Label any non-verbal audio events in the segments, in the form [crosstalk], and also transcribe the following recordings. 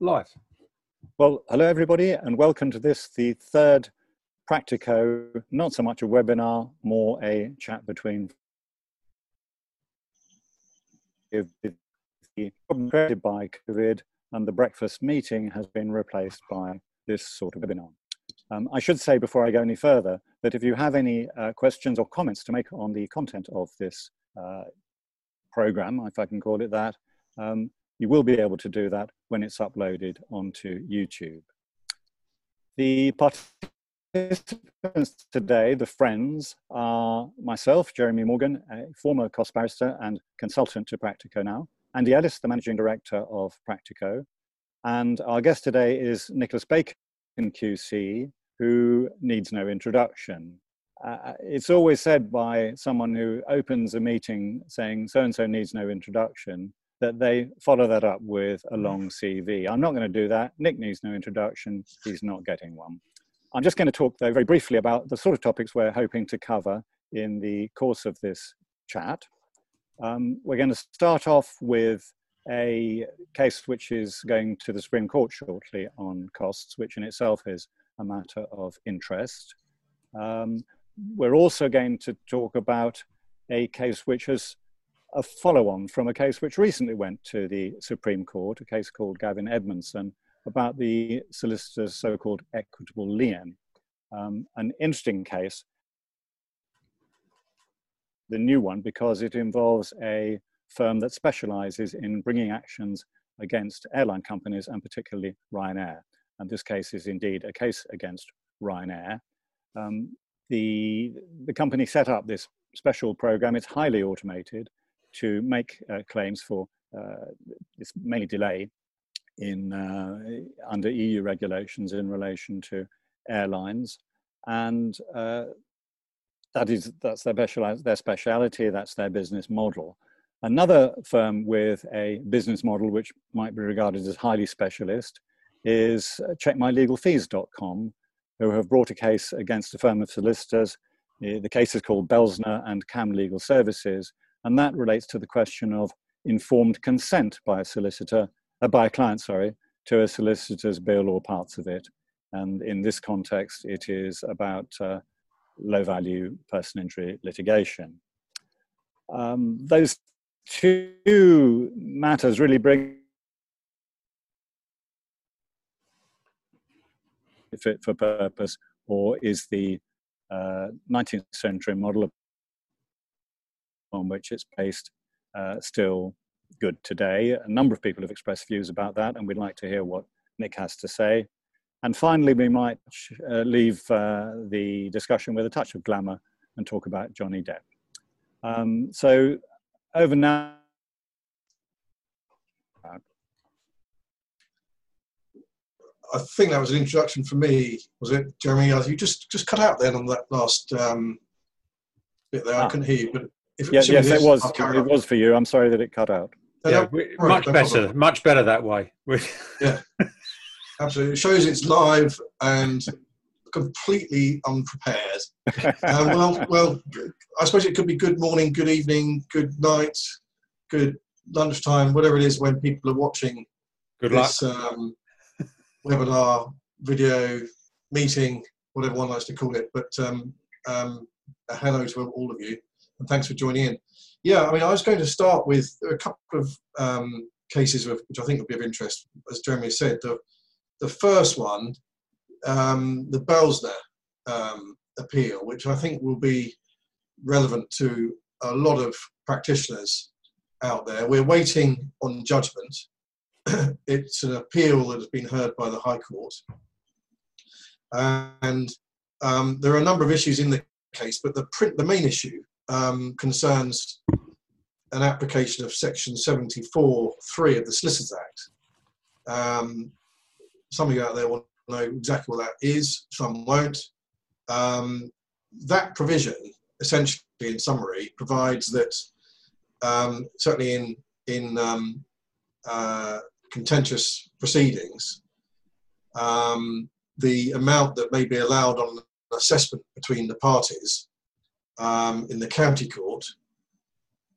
live. Well, hello everybody, and welcome to this, the third Practico, not so much a webinar, more a chat between created by COVID, and the breakfast meeting has been replaced by this sort of webinar. Um, I should say before I go any further that if you have any uh, questions or comments to make on the content of this uh, program, if I can call it that, um, you will be able to do that when it's uploaded onto YouTube. The participants today, the friends, are myself, Jeremy Morgan, a former cost barrister and consultant to Practico now, Andy Ellis, the managing director of Practico, and our guest today is Nicholas Bacon QC, who needs no introduction. Uh, it's always said by someone who opens a meeting saying so and so needs no introduction that they follow that up with a long CV. I'm not going to do that. Nick needs no introduction. He's not getting one. I'm just going to talk, though, very briefly about the sort of topics we're hoping to cover in the course of this chat. Um, we're going to start off with a case which is going to the Supreme Court shortly on costs, which in itself is a matter of interest. Um, we're also going to talk about a case which has a follow on from a case which recently went to the Supreme Court, a case called Gavin Edmondson, about the solicitor's so called equitable lien. Um, an interesting case, the new one, because it involves a firm that specializes in bringing actions against airline companies and particularly Ryanair. And this case is indeed a case against Ryanair. Um, the, the company set up this special program, it's highly automated to make uh, claims for uh, this mainly delay in uh, under EU regulations in relation to airlines, and that is that's their special their speciality. That's their business model. Another firm with a business model which might be regarded as highly specialist is checkmylegalfees.com, who have brought a case against a firm of solicitors. The case is called Belsner and Cam Legal Services, and that relates to the question of informed consent by a solicitor, uh, by a client, sorry, to a solicitor's bill or parts of it. And in this context, it is about uh, low value person injury litigation. Um, those two matters really bring fit for purpose, or is the uh, 19th century model on which it's based uh, still good today. A number of people have expressed views about that, and we'd like to hear what Nick has to say. And finally, we might uh, leave uh, the discussion with a touch of glamour and talk about Johnny Depp. Um, so, over now. I think that was an introduction for me, was it, Jeremy? You just just cut out then on that last um, bit there. Ah. I couldn't hear you, but if yeah, yes, it was. It was for you. I'm sorry that it cut out. Yeah, we, much better. Much better that way. [laughs] yeah, absolutely. It shows it's live and completely unprepared. um, [laughs] well, well, I suppose it could be good morning, good evening, good night, good lunchtime, whatever it is when people are watching good this um, webinar, video, meeting, whatever one likes to call it. But um, um, hello to all of you and thanks for joining in. Yeah, I mean, I was going to start with a couple of um, cases of, which I think would be of interest, as Jeremy said. The, the first one, um, the Belsner um, appeal, which I think will be relevant to a lot of practitioners out there. We're waiting on judgment. [clears throat] it's an appeal that has been heard by the High Court. And um, there are a number of issues in the case, but the, print, the main issue um, concerns an application of Section 74.3 of the Solicitors Act. Um, some of you out there will know exactly what that is, some won't. Um, that provision, essentially, in summary, provides that um, certainly in in um, uh, contentious proceedings, um, the amount that may be allowed on an assessment between the parties um, in the county court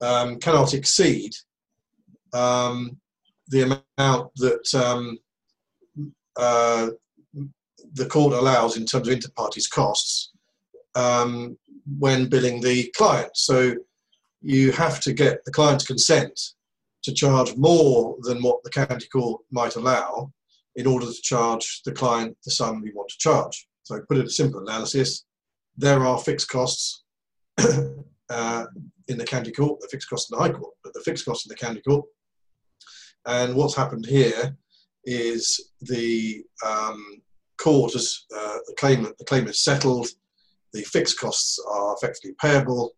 um, cannot exceed um, the amount that um, uh, the court allows in terms of inter partes costs um, when billing the client. So you have to get the client's consent to charge more than what the county court might allow in order to charge the client the sum you want to charge. So, put it a simple analysis, there are fixed costs [coughs] uh, in the county court, the fixed costs in the High Court, but the fixed costs in the county court. And what's happened here is the um, court has uh, the claimant the claim is settled, the fixed costs are effectively payable.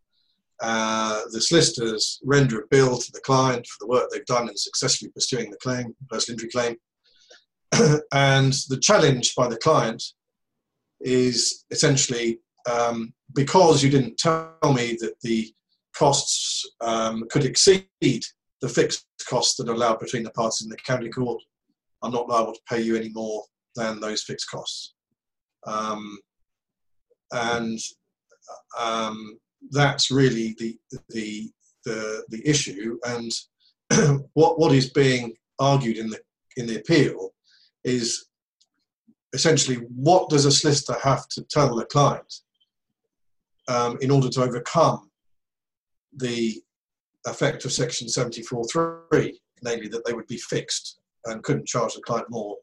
Uh, the solicitors render a bill to the client for the work they've done in successfully pursuing the claim, personal injury claim. [coughs] and the challenge by the client is essentially um, because you didn't tell me that the costs um, could exceed the fixed costs that are allowed between the parties in the county court, I'm not liable to pay you any more than those fixed costs. Um, and um, that's really the, the, the, the issue. And [clears throat] what, what is being argued in the, in the appeal is essentially what does a solicitor have to tell the client um, in order to overcome the effect of section 74.3, namely that they would be fixed and couldn't charge the client more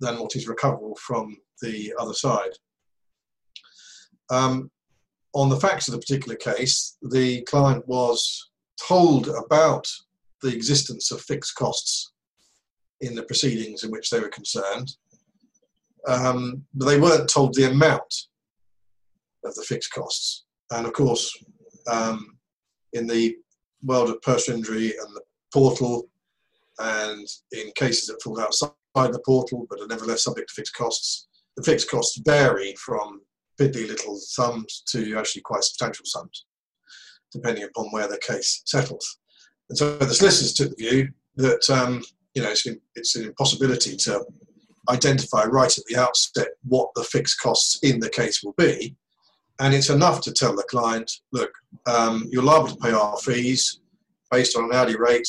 than what is recoverable from the other side. Um, on the facts of the particular case, the client was told about the existence of fixed costs in the proceedings in which they were concerned, um, but they weren't told the amount of the fixed costs. And of course, um, in the world of personal injury and the portal, and in cases that fall outside the portal but are nevertheless subject to fixed costs, the fixed costs vary from piddly little sums to actually quite substantial sums, depending upon where the case settles. And so the solicitors took the view that um, you know it's, it's an impossibility to identify right at the outset what the fixed costs in the case will be, and it's enough to tell the client, look, um, you're liable to pay our fees based on an hourly rate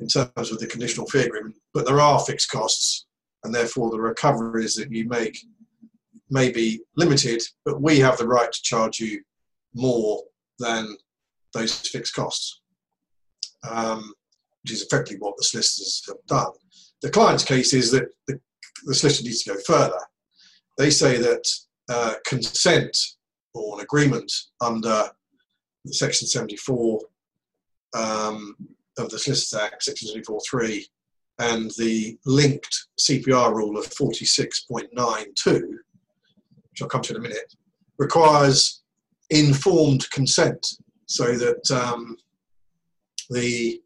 in terms of the conditional fee agreement, but there are fixed costs, and therefore the recoveries that you make may be limited, but we have the right to charge you more than those fixed costs, um, which is effectively what the solicitors have done. The client's case is that the, the solicitor needs to go further. They say that uh, consent or an agreement under Section 74 um, of the Solicitors Act, Section 74.3, and the linked CPR rule of 46.92 which I'll come to in a minute, requires informed consent so that um, the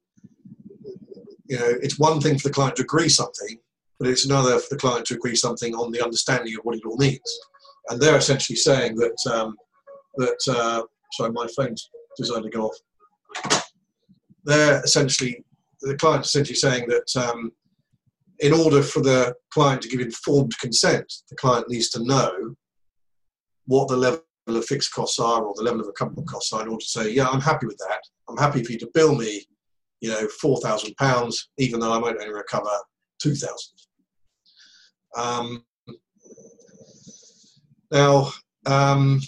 you know it's one thing for the client to agree something but it's another for the client to agree something on the understanding of what it all means and they're essentially saying that um, that uh, sorry my phone's designed to go off they're essentially the client essentially saying that um, in order for the client to give informed consent the client needs to know what the level of fixed costs are or the level of accountable costs are in order to say, yeah, I'm happy with that. I'm happy for you to bill me, you know, four thousand pounds, even though I might only recover two thousand. Um, now, um,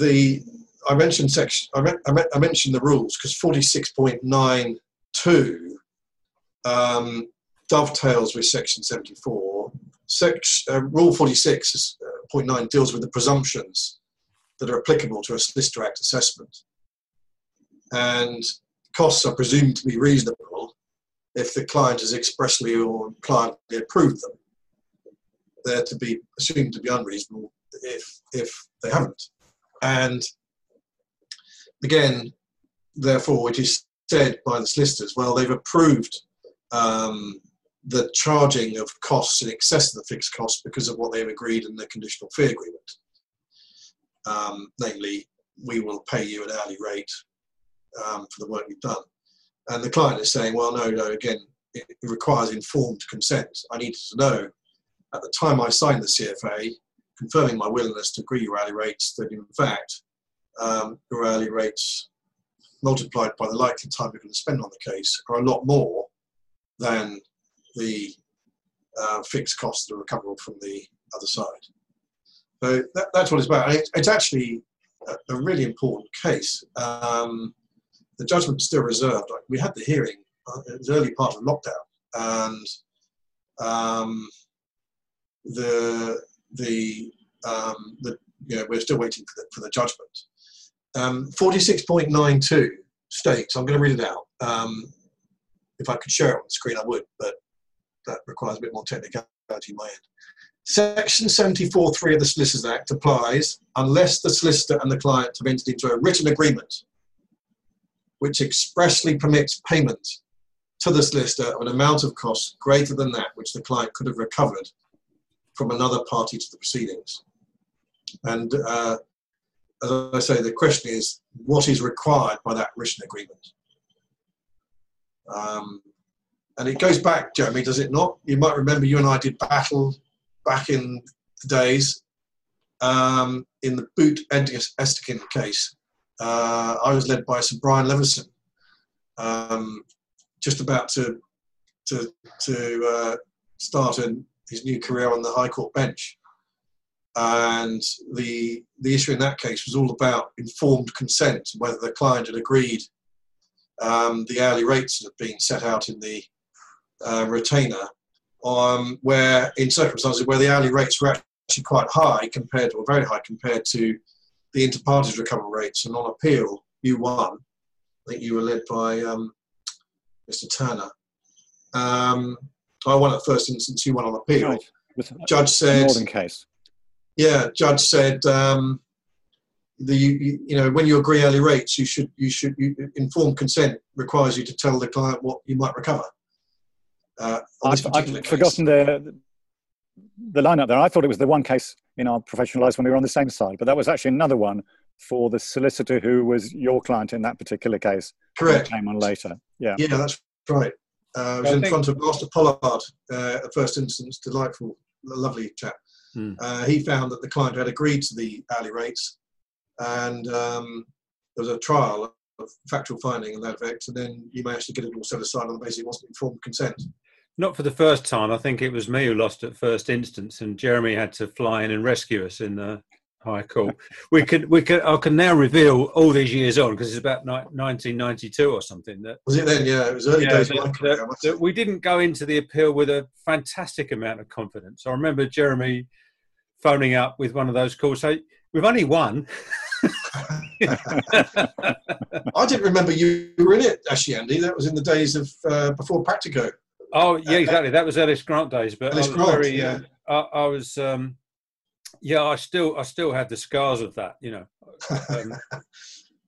the I mentioned section. I, I, mentioned the rules because forty six point nine two um, dovetails with section seventy four. Uh, rule forty six is Point nine deals with the presumptions that are applicable to a Solicitor Act assessment. And costs are presumed to be reasonable if the client has expressly or impliedly approved them. They're to be assumed to be unreasonable if, if they haven't. And again, therefore, it is said by the solicitors, well, they've approved um, the charging of costs in excess of the fixed costs because of what they've agreed in the conditional fee agreement. Um, namely, we will pay you an hourly rate um, for the work you've done. And the client is saying, well, no, no, again, it requires informed consent. I needed to know at the time I signed the CFA, confirming my willingness to agree hourly rates, that in fact, um, your hourly rates multiplied by the likely time you're going to spend on the case are a lot more than the uh, fixed costs that are recoverable from the other side. So that, that's what it's about. It, it's actually a, a, really important case. Um, the judgment's still reserved. We had the hearing, uh, it was early part of lockdown, and um, the the um, the you know we're still waiting for the, for the judgment. Um, 46.92 states. I'm going to read it out. Um, if I could share it on the screen, I would, but that requires a bit more technicality in my end. Section 74.3 of the Solicitors Act applies unless the solicitor and the client have entered into a written agreement which expressly permits payment to the solicitor of an amount of costs greater than that which the client could have recovered from another party to the proceedings. And uh, as I say, the question is what is required by that written agreement? Um, and it goes back, Jeremy, does it not? You might remember you and I did battle back in the days um, in the Boote Esterkin case. Uh, I was led by Sir Brian Leveson, um, just about to to to uh, start a, his new career on the High Court bench, and the the issue in that case was all about informed consent, whether the client had agreed um, the hourly rates that had been set out in the uh, retainer, um, where in circumstances where the hourly rates were actually quite high compared, or very high compared to the inter partes recovery rates, and on appeal, you won. I think you were led by um, Mr. Turner. Um, I won at first instance, you won on appeal. Right. Judge said. Northern case. Yeah, judge said um, the you, you, know when you agree early rates, you should you should you, informed consent requires you to tell the client what you might recover. Uh, I've, I've forgotten the the lineup there. I thought it was the one case in our professional lives when we were on the same side, but that was actually another one for the solicitor who was your client in that particular case. Correct. Came on later. Yeah. Yeah, that's right. Uh, I was I in think... front of Master Pollard uh, at first instance. Delightful, lovely chap. Hmm. Uh, he found that the client had agreed to the hourly rates, and um, there was a trial of factual finding in that effect, and then you managed to get it all set aside on the basis it wasn't informed consent. Not for the first time. I think it was me who lost at first instance, and Jeremy had to fly in and rescue us in the High Court. we could, we could, I can now reveal all these years on because it's about ni- 1992 or something. That was it then? Yeah, it was early yeah, days. That, that, that we didn't go into the appeal with a fantastic amount of confidence. I remember Jeremy phoning up with one of those calls, say, "We've only won." [laughs] I didn't remember you were in it, actually, Andy. That was in the days of uh, before Practico. Oh yeah, exactly. That was Ellis Grant days, but Ellis I was Grant, very. Yeah. Uh, I, I, was. Um, yeah, I still, I still have the scars of that, you know. Um, [laughs]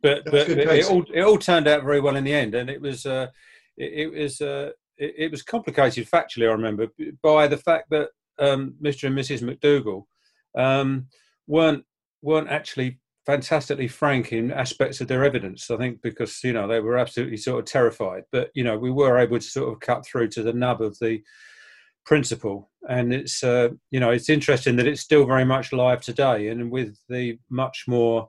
but but it all, it all turned out very well in the end, and it was, uh, it, it, was, uh, it, it, was complicated factually. I remember by the fact that um, Mr. and Mrs. McDougall um, weren't weren't actually fantastically frank in aspects of their evidence. I think because you know they were absolutely sort of terrified, but you know we were able to sort of cut through to the nub of the principle, and it's uh, you know it's interesting that it's still very much live today, and with the much more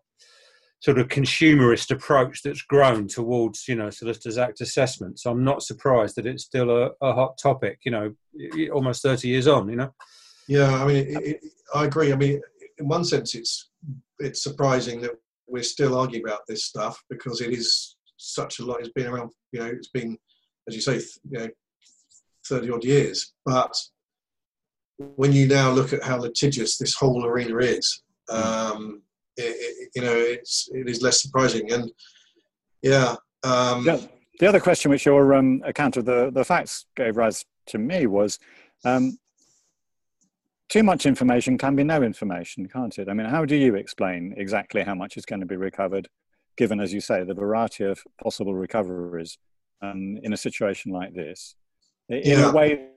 sort of consumerist approach that's grown towards you know solicitors act assessments i'm not surprised that it's still a, a hot topic you know almost 30 years on you know yeah i mean it, it, i agree i mean in one sense it's it's surprising that we're still arguing about this stuff because it is such a lot. It's been around, you know, it's been, as you say, you know, 30 odd years. But when you now look at how litigious this whole arena is, um, it, it, you know, it's, it is less surprising. And yeah. Um, yeah. The other question which your um, account of the, the facts gave rise to me was um, too much information can be no information, can't it? I mean, how do you explain exactly how much is going to be recovered, given, as you say, the variety of possible recoveries um, in a situation like this? In yeah. a way,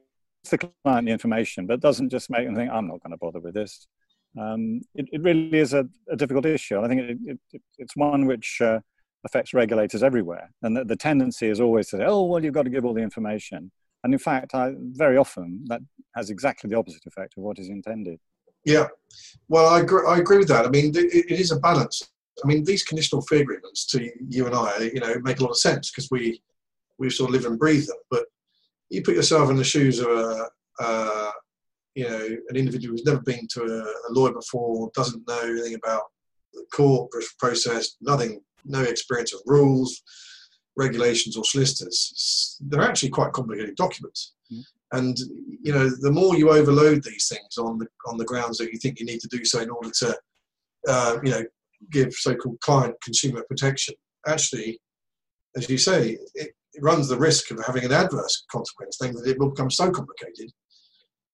the client the information, but doesn't just make them think, I'm not going to bother with this. Um, it, it, really is a, a, difficult issue. I think it, it, it's one which uh, affects regulators everywhere. And the, the tendency is always to say, oh, well, you've got to give all the information. And in fact, I, very often that has exactly the opposite effect of what is intended. Yeah, well, I agree, I agree with that. I mean, it, it is a balance. I mean, these conditional fee agreements to you and I, you know, make a lot of sense because we we sort of live and breathe them. But you put yourself in the shoes of a, a, you know, an individual who's never been to a, a lawyer before, doesn't know anything about the court process, nothing, no experience of rules, regulations, or solicitors. They're actually quite complicated documents. Mm. And you know, the more you overload these things on the on the grounds that you think you need to do so in order to, uh, you know, give so-called client consumer protection, actually, as you say, it, it runs the risk of having an adverse consequence, thing that it will become so complicated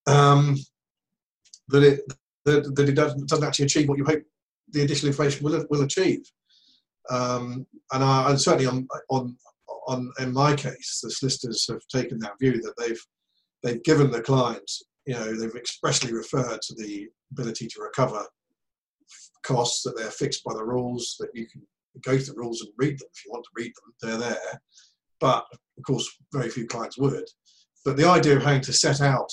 um, that it that, that it doesn't, doesn't actually achieve what you hope the additional information will will achieve. Um, and, I, and certainly on, on on in my case, the solicitors have taken that view that they've they've given the client, you know, they've expressly referred to the ability to recover costs that they're fixed by the rules that you can go to the rules and read them if you want to read them. They're there, but of course, very few clients would. But the idea of having to set out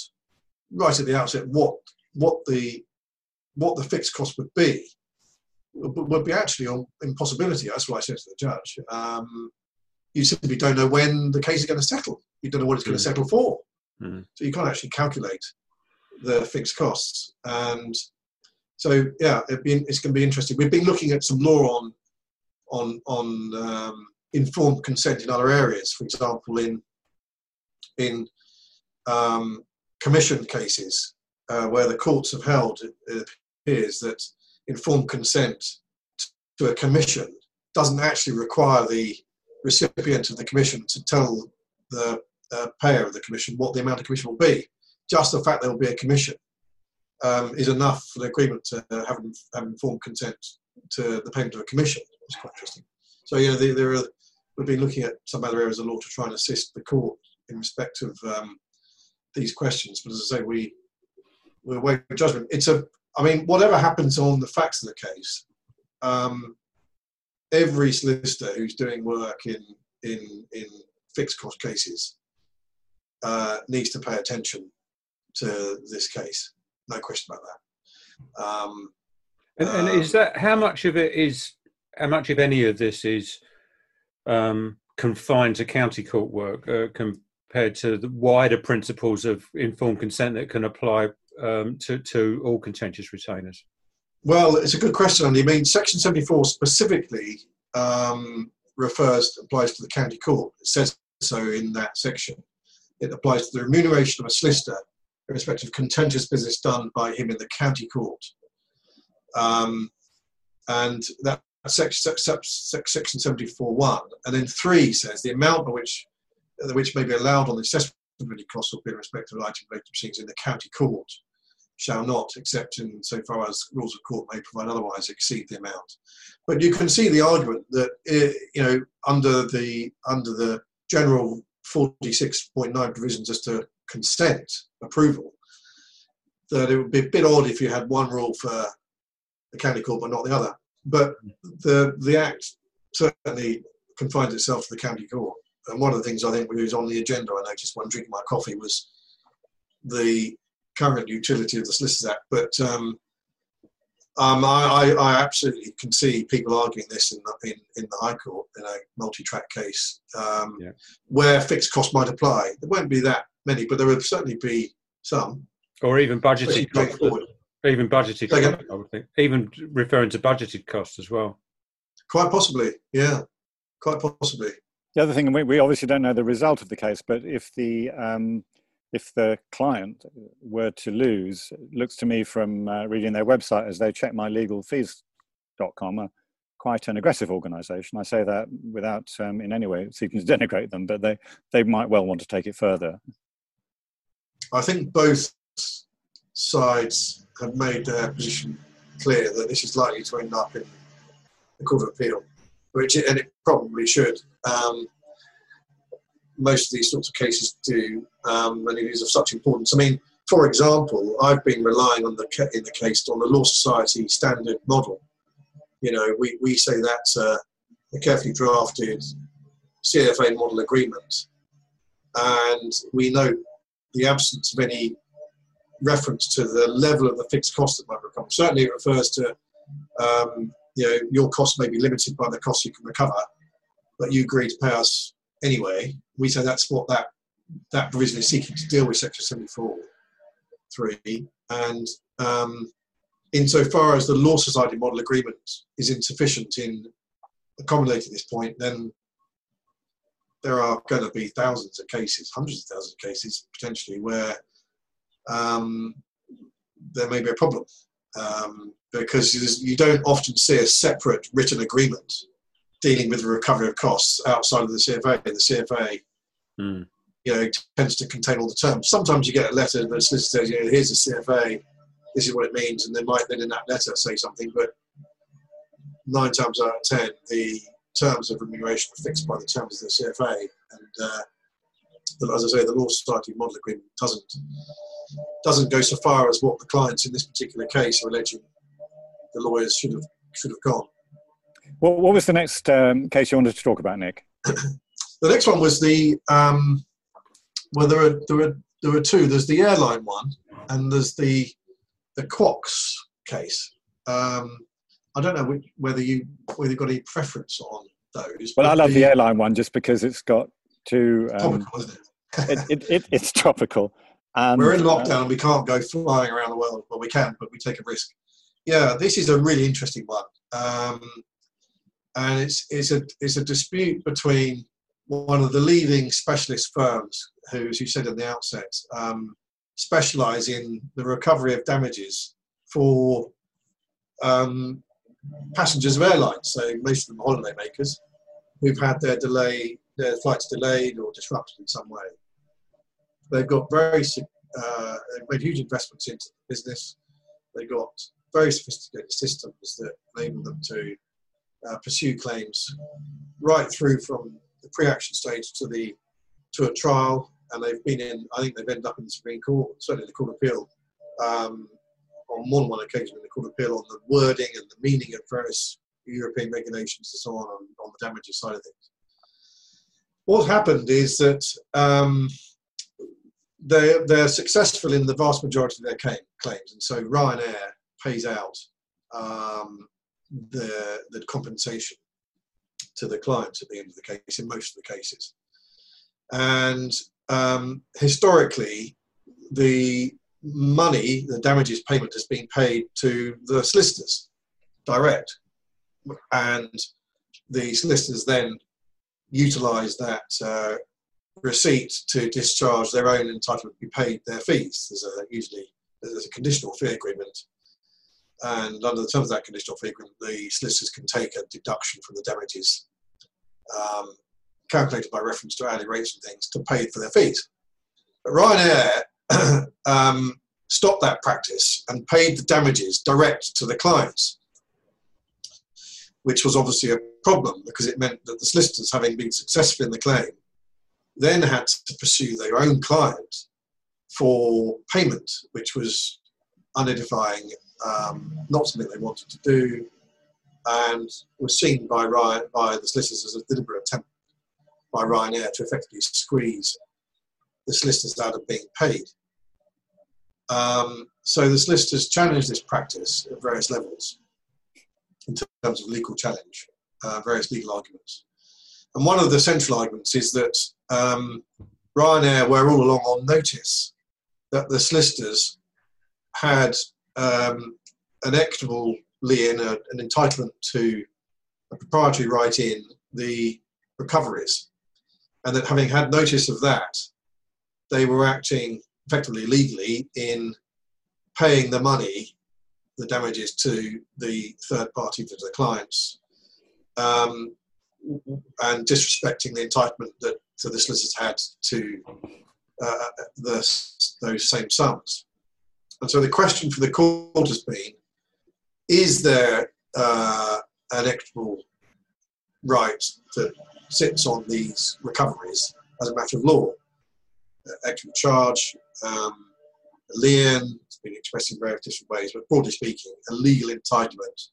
right at the outset what what the what the fixed cost would be would be actually an impossibility. That's what I said to the judge. Um, you simply don't know when the case is going to settle. You don't know what it's going to mm. settle for. Mm. So you can't actually calculate the fixed costs. And so, yeah, be, it's going to be interesting. We've been looking at some law on on on um, informed consent in other areas. For example, in in um, commission cases uh, where the courts have held, it appears that informed consent to a commission doesn't actually require the recipient of the commission to tell the uh, payer of the commission what the amount of commission will be. Just the fact there will be a commission um, is enough for the agreement to have, have, informed consent to the payment of a commission. It's quite interesting. So, you know, there, there are, we've been looking at some other areas of law to try and assist the court in respect of um, these questions. But as I say, we we're waiting for judgment. It's a, I mean, whatever happens on the facts of the case, um, every solicitor who's doing work in in in fixed cost cases uh, needs to pay attention to this case. No question about that. Um, and, and um, is that how much of it is how much of any of this is um, confined to county court work uh, compared to the wider principles of informed consent that can apply um, to, to all contentious retainers? Well, it's a good question, Andy. I mean, Section 74 specifically um, refers, applies to the county court. It says so in that section. It applies to the remuneration of a solicitor in respect of contentious business done by him in the county court. Um, and that section, section 74.1. And then 3 says the amount by which, which may be allowed on the assessment of costs will be in respect of item related proceedings in the county court shall not, except in so far as rules of court may provide otherwise, exceed the amount. But you can see the argument that eh, you know under the under the general 46.9 provisions as to consent approval, that it would be a bit odd if you had one rule for the county court but not the other. But the the Act certainly confines itself to the county court. And one of the things I think was on the agenda, I noticed when drinking my coffee, was the current utility of the Solicitors Act. But um, um, I, I, absolutely can see people arguing this in the, in, in the High Court in a multi-track case um, yeah. where fixed costs might apply. There won't be that many, but there will certainly be some. Or even budgeted costs. Even budgeted costs, I would think. Even referring to budgeted costs as well. Quite possibly, yeah. Quite possibly. The other thing, we, we obviously don't know the result of the case, but if the um, if the client were to lose, looks to me from uh, reading their website as they check my legalfees.com, are quite an aggressive organization. I say that without um, in any way seeking to denigrate them, but they, they might well want to take it further. I think both sides have made their position clear that this is likely to end up in the Court of Appeal, which it, and it probably should. Um, most of these sorts of cases do, um, and it is of such importance. I mean, for example, I've been relying on the in the case on the Law Society standard model. You know, we, we say that's a, a carefully drafted CFA model agreement, and we note the absence of any reference to the level of the fixed cost that might become. Certainly, it refers to um, you know your cost may be limited by the cost you can recover, but you agree to pay us anyway, we say that's what that that provision is seeking to deal with Section 74. three, and um, insofar as the law society model agreement is insufficient in accommodating this point, then there are going to be thousands of cases, hundreds of thousands of cases potentially, where um, there may be a problem um, because you don't often see a separate written agreement dealing with the recovery of costs outside of the CFA. The CFA, mm. you know, tends to contain all the terms. Sometimes you get a letter that says, you know, here's the CFA, this is what it means, and they might then in that letter say something, but nine times out of ten, the terms of remuneration are fixed by the terms of the CFA, and uh, as I say, the Law Society Model Agreement doesn't doesn't go so far as what the clients in this particular case are alleging the lawyers should have should have gone. Well, what was the next um, case you wanted to talk about, Nick? [clears throat] the next one was the um, well, there are there are there are two. There's the airline one, and there's the the Quox case. Um, I don't know which, whether you whether you've got any preference on those. Well, I love the, the, airline one just because it's got two. Um, topical, isn't it? it, it, it? It's topical. We're in uh, lockdown uh, and we can't go flying around the world. Well, we can, but we take a risk. Yeah, this is a really interesting one, um, and it's it's a it's a dispute between one of the leading specialist firms, who, as you said in the outset, um, specialise in the recovery of damages for um, passengers of airlines. So most of them are holidaymakers who've had their delay, their flights delayed or disrupted in some way. They've got very, uh, they've made huge investments into the business. They've got very sophisticated systems that enable them to uh, pursue claims right through from the pre-action stage to the to a trial. And they've been in, I think they've ended up in the Supreme Court, certainly the Court of Appeal, um, on more than one occasion in the Court of Appeal on the wording and the meaning of various European regulations and so on on, on the damages side of things. What happened is that um, they, they're successful in the vast majority of their claims, and so Ryanair pays out um, the, the compensation to the clients at the end of the case in most of the cases. And um, historically, the money, the damages payment, has been paid to the solicitors direct, and the solicitors then utilise that uh, receipt to discharge their own entitlement to be paid their fees. There's a, usually there's a conditional fee agreement, and under the terms of that conditional fee agreement, the solicitors can take a deduction from the damages, um, calculated by reference to hourly rates and things, to pay for their fees. But Ryanair [clears throat] um, stopped that practice and paid the damages direct to the clients, which was obviously a problem because it meant that the solicitors, having been successful in the claim, then had to pursue their own client for payment, which was unedifying, um, not something they wanted to do, and was seen by Ryan, by the solicitors as a deliberate attempt by Ryanair to effectively squeeze the solicitors out of being paid. Um, so the solicitors challenged this practice at various levels in terms of legal challenge, uh, various legal arguments. And one of the central arguments is that um, Ryanair were all along on notice that the solicitors had um, an equitable lien, an entitlement to a proprietary right in the recoveries, and that having had notice of that, they were acting effectively legally in paying the money, the damages to the third party, to the clients, um, and disrespecting the entitlement that the solicitors had to uh, the, those same sums. And so the question for the court has been, is there uh, an equitable right that sits on these recoveries as a matter of law? Equitable charge, um, lien, it's been expressed in various different ways, but broadly speaking, a legal entitlement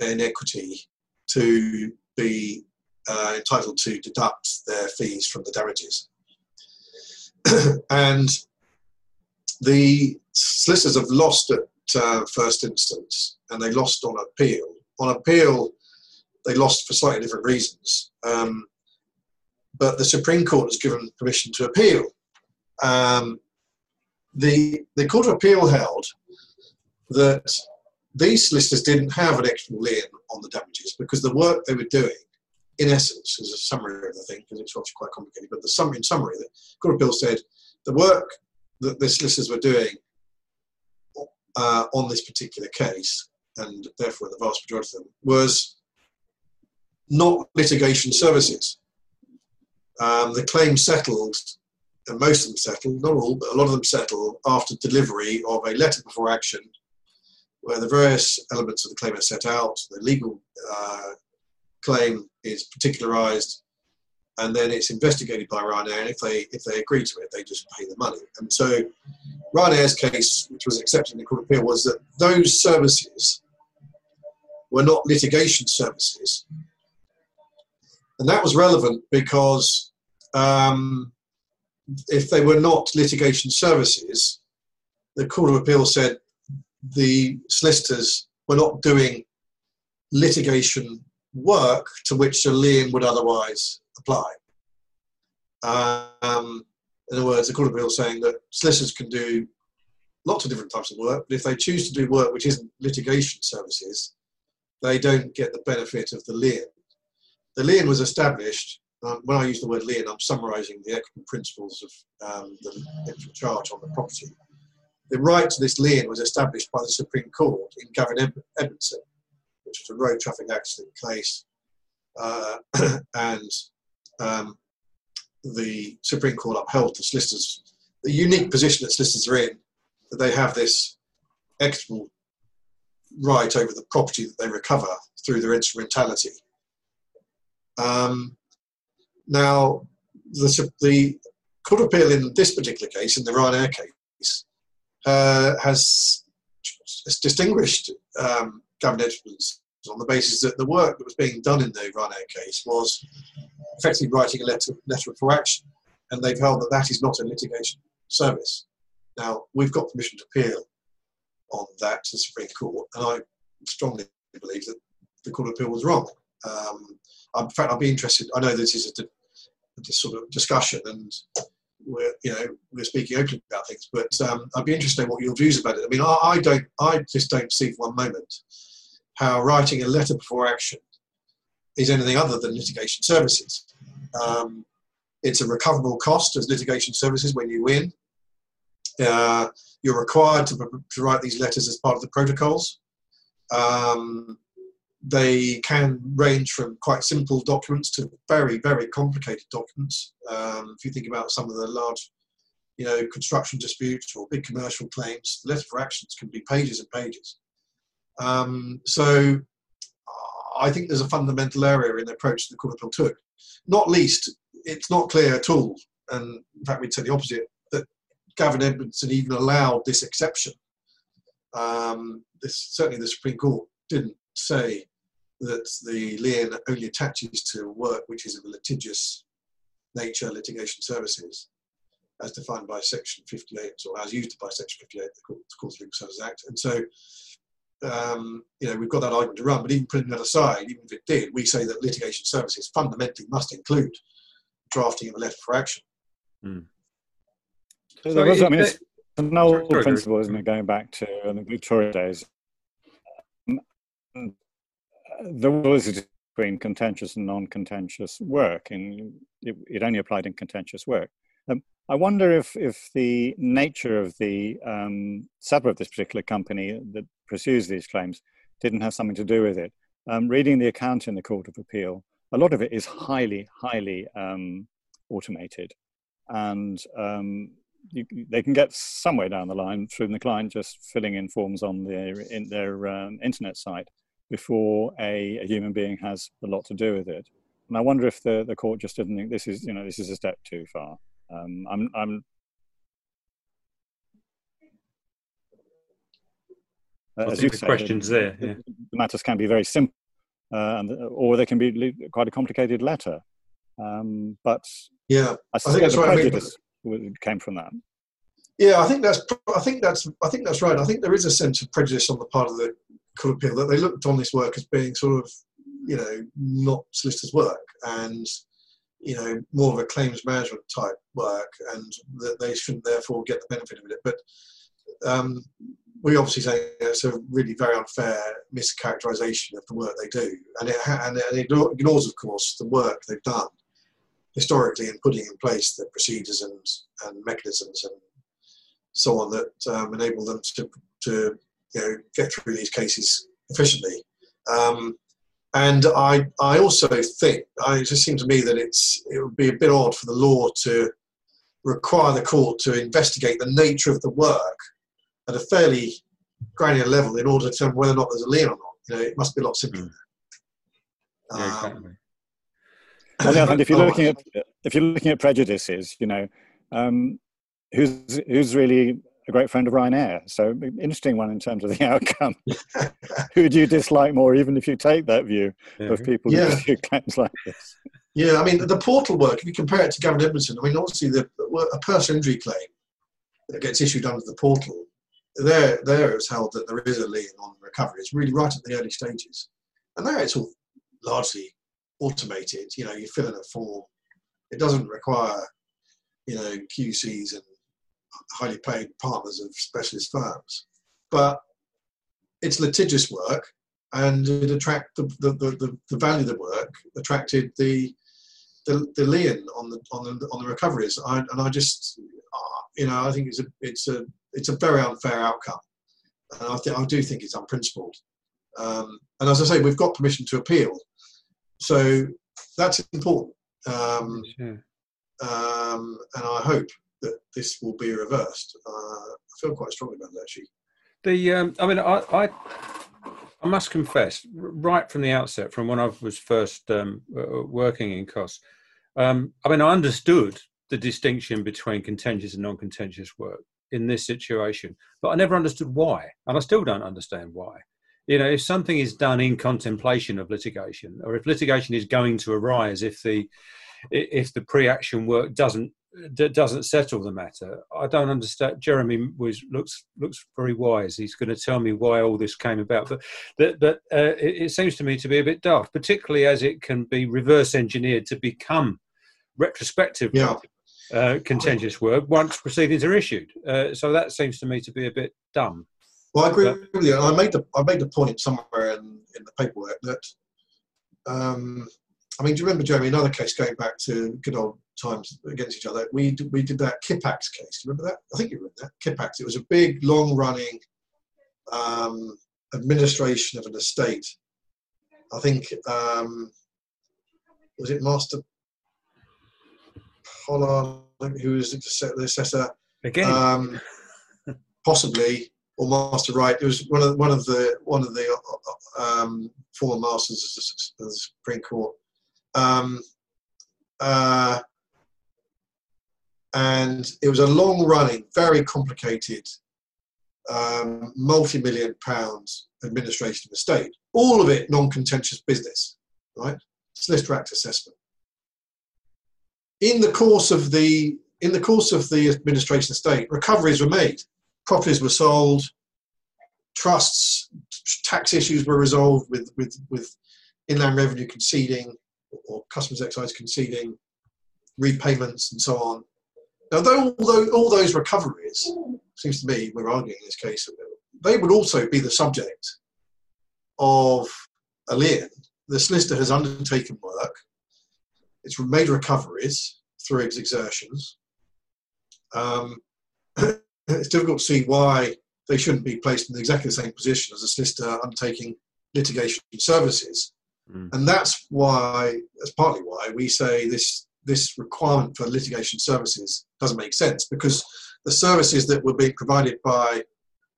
in equity to be uh, entitled to deduct their fees from the damages. [clears throat] and the solicitors have lost at uh, first instance, and they lost on appeal. On appeal, they lost for slightly different reasons. Um, but the Supreme Court has given permission to appeal. Um, the the Court of Appeal held that these solicitors didn't have an extra lien on the damages because the work they were doing, in essence, is a summary of the thing because it's obviously quite complicated. But the summary, in summary, the Court of Appeal said the work that the solicitors were doing uh, on this particular case, and therefore the vast majority of them, was not litigation services. Um, the claim settled, and most of them settled, not all, but a lot of them settled after delivery of a letter before action where the various elements of the claim are set out, the legal uh, claim is particularized, and then it's investigated by Ryanair. And if they if they agree to it, they just pay the money. And so Ryanair's case, which was accepted in the Court of Appeal, was that those services were not litigation services, and that was relevant because um, if they were not litigation services, the Court of Appeal said the solicitors were not doing litigation work to which a lien would otherwise apply. Um, in other words, the Court of Appeal saying that solicitors can do lots of different types of work, but if they choose to do work which isn't litigation services, they don't get the benefit of the lien. The lien was established, um, when I use the word lien, I'm summarising the equitable principles of um, the equitable charge on the property. The right to this lien was established by the Supreme Court in Gavin Edmondson, which was a road traffic accident case, uh, [clears throat] and um, the Supreme Court upheld the solicitors, the unique position that solicitors are in, that they have this equitable right over the property that they recover through their instrumentality. Um, now, the, the Court of Appeal in this particular case, in the Ryanair case, uh, has, has, distinguished um, Gavin on the basis that the work that was being done in the Ryanair case was effectively writing a letter, letter of action, and they've held that that is not a litigation service. Now, we've got permission to appeal on that to the Supreme Court, and I strongly believe that the Court of Appeal was wrong. Um, in fact, I'd be interested. I know this is a, a, sort of discussion, and we're you know we're speaking openly about things, but um, I'd be interested in what your views about it. I mean, I, I, don't, I just don't see for one moment how writing a letter before action is anything other than litigation services. Um, it's a recoverable cost as litigation services when you win. Uh, you're required to, to, write these letters as part of the protocols. Um, they can range from quite simple documents to very, very complicated documents. Um, if you think about some of the large, you know, construction disputes or big commercial claims, the letter for actions can be pages and pages. Um, so I think there's a fundamental error in the approach that the Court of Appeal took. Not least, it's not clear at all, and in fact, we'd say the opposite, that Gavin Edmondson even allowed this exception. Um, this, certainly, the Supreme Court didn't say that the lien only attaches to work which is of a litigious nature, litigation services, as defined by Section 58, or as used by Section 58 of the Courts and Legal Services Act. And so, um, you know, we've got that argument to run, but even putting that aside, even if it did, we say that litigation services fundamentally must include drafting of a letter for action. Mm. So, there was, I mean, it's an old principle, isn't it, going back to the Victoria days there was a between contentious and non-contentious work, and it, it, only applied in contentious work. Um, I wonder if if the nature of the um, of this particular company that pursues these claims didn't have something to do with it. Um, reading the account in the Court of Appeal, a lot of it is highly, highly um, automated, and um, you, they can get somewhere down the line through the client just filling in forms on their in their um, internet site before a, a, human being has a lot to do with it. And I wonder if the, the court just didn't think this is, you know, this is a step too far. Um, I'm, I'm as you the say, questions there. Yeah. The matters can be very simple, uh, and, or they can be quite a complicated letter. Um, but yeah, I, I think that's the right. prejudice I mean, came from that. Yeah, I think that's. I think that's. I think that's right. I think there is a sense of prejudice on the part of the Court of Appeal that they looked on this work as being sort of, you know, not solicitors' work, and you know, more of a claims management type work, and that they shouldn't therefore get the benefit of it. But um, we obviously say it's a really very unfair mischaracterization of the work they do, and it, and it ignores, of course, the work they've done historically in putting in place the procedures and, and mechanisms and so on that um, enable them to, to you know, get through these cases efficiently. Um, and I, I also think, I, it just seems to me that it's, it would be a bit odd for the law to require the court to investigate the nature of the work at a fairly granular level in order to determine whether or not there's a lien or not. You know, it must be a lot simpler. Mm. Yeah, exactly. Um, if you're [laughs] looking at if you're looking at prejudices, you know, um, who's who's really a great friend of Ryanair. So interesting one in terms of the [laughs] outcome. [laughs] Who do you dislike more, even if you take that view yeah. of people yeah. who claims like this? Yeah, I mean the portal work. If you compare it to Gavin Edmondson, I mean obviously the a personal injury claim that gets issued under the portal, there there is held that there is a lien on recovery. It's really right at the early stages, and there it's all largely automated. You know, you fill in a form. It doesn't require you know QCs and highly paid partners of specialist firms. But it's litigious work and it attract the, the, the, the, value of the work attracted the the, the lien on the on the on the recoveries. I, and I just uh, you know I think it's a it's a it's a very unfair outcome, and I think I do think it's unprincipled. Um, and as I say, we've got permission to appeal, so that's important. Um, sure. um, and I hope that this will be reversed. Uh, I feel quite strongly about that actually. The um, I mean, I, I, I must confess, right from the outset, from when I was first um, working in costs, um, I mean, I understood the distinction between contentious and non-contentious work in this situation, but I never understood why, and I still don't understand why. You know, if something is done in contemplation of litigation, or if litigation is going to arise, if the if the pre-action work doesn't doesn't settle the matter. I don't understand. Jeremy was looks looks very wise. He's going to tell me why all this came about, but but, but uh, it, it, seems to me to be a bit daft, particularly as it can be reverse engineered to become retrospective. Yeah. Uh, contentious work once proceedings are issued. Uh, so that seems to me to be a bit dumb. Well, I agree but, with you. I made the I made the point somewhere in, in the paperwork that um, I mean, do you remember, Jeremy, another case going back to good old times against each other? We, we did that Kippax case. Do you remember that? I think you remember that. Kippax. It was a big, long running um, administration of an estate. I think, um, was it Master Pollard, who was the assessor? Again. Um, possibly, or Master Wright. It was one of one of the one of the um, former masters of the Supreme Court um, uh, and it was a long running, very complicated, um, multi million pounds administration of the state. All of it non contentious business, right? Solicitor Act assessment. In the course of the in the course of the administration state, recoveries were made, properties were sold, trusts, tax issues were resolved with, with, with inland revenue conceding, or customs excise conceding repayments and so on. Now, though, although all those recoveries, seems to me, we're arguing in this case, they would also be the subject of a lien. The solicitor has undertaken work, it's made recoveries through its exertions. Um, [clears throat] it's difficult to see why they shouldn't be placed in exactly the same position as a solicitor undertaking litigation services Mm. And that's why, that's partly why we say this this requirement for litigation services doesn't make sense because the services that were being provided by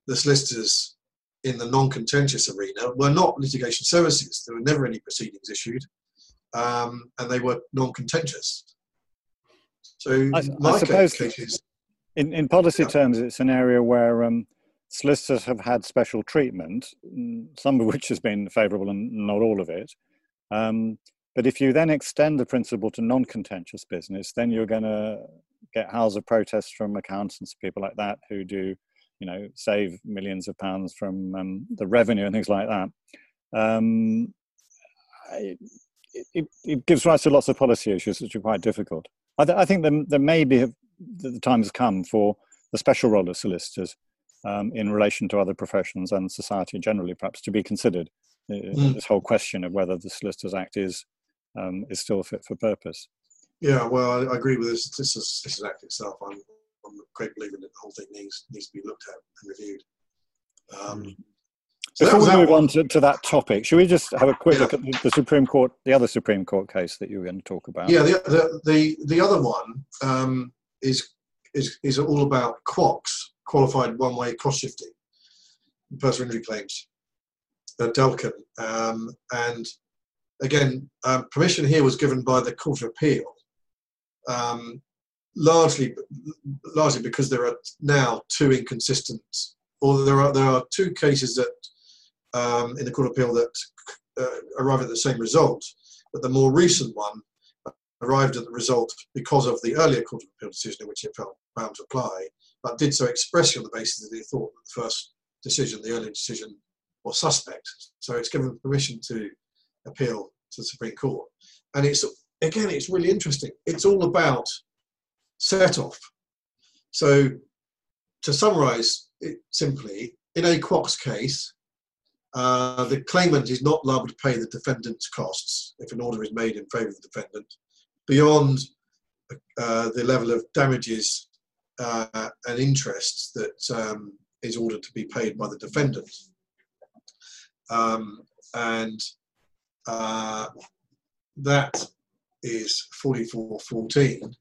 the solicitors in the non-contentious arena were not litigation services. There were never any proceedings issued, um, and they were non-contentious. So I, I suppose case in, in policy yeah. terms, it's an area where um, solicitors have had special treatment, some of which has been favourable and not all of it. Um, but if you then extend the principle to non-contentious business, then you're going to get howls of protest from accountants, people like that, who do, you know, save millions of pounds from um, the revenue and things like that. Um, I, it, it, gives rise to lots of policy issues which are quite difficult. I, th- I think there, there may be the time has come for the special role of solicitors um, in relation to other professions and society generally, perhaps to be considered. Mm. This whole question of whether the Solicitors Act is um, is still fit for purpose. Yeah, well, I, I agree with this. This is this is Act itself. I'm, I'm a great believer that the whole thing needs needs to be looked at and reviewed. Um, mm. So Before we move one. on to, to that topic, should we just have a quick yeah. look at the Supreme Court, the other Supreme Court case that you were going to talk about? Yeah, the the the, the other one um, is is is all about QOCS, qualified one-way cost-shifting, personal injury claims, uh, Delkin, um, and again, um, permission here was given by the Court of Appeal, um, largely largely because there are now two inconsistent, or there are there are two cases that um, in the Court of Appeal that uh, arrive at the same result, but the more recent one arrived at the result because of the earlier Court of Appeal decision in which it felt bound to apply, but did so expressly on the basis that they thought that the first decision, the earlier decision, was suspect. So it's given permission to appeal to the Supreme Court. And it's again, it's really interesting. It's all about set off. So to summarize it simply, in a QOCS case, uh, the claimant is not liable to pay the defendant's costs if an order is made in favour of the defendant beyond uh, the level of damages uh, and interest that um, is ordered to be paid by the defendant. Um, and uh, that is 4414,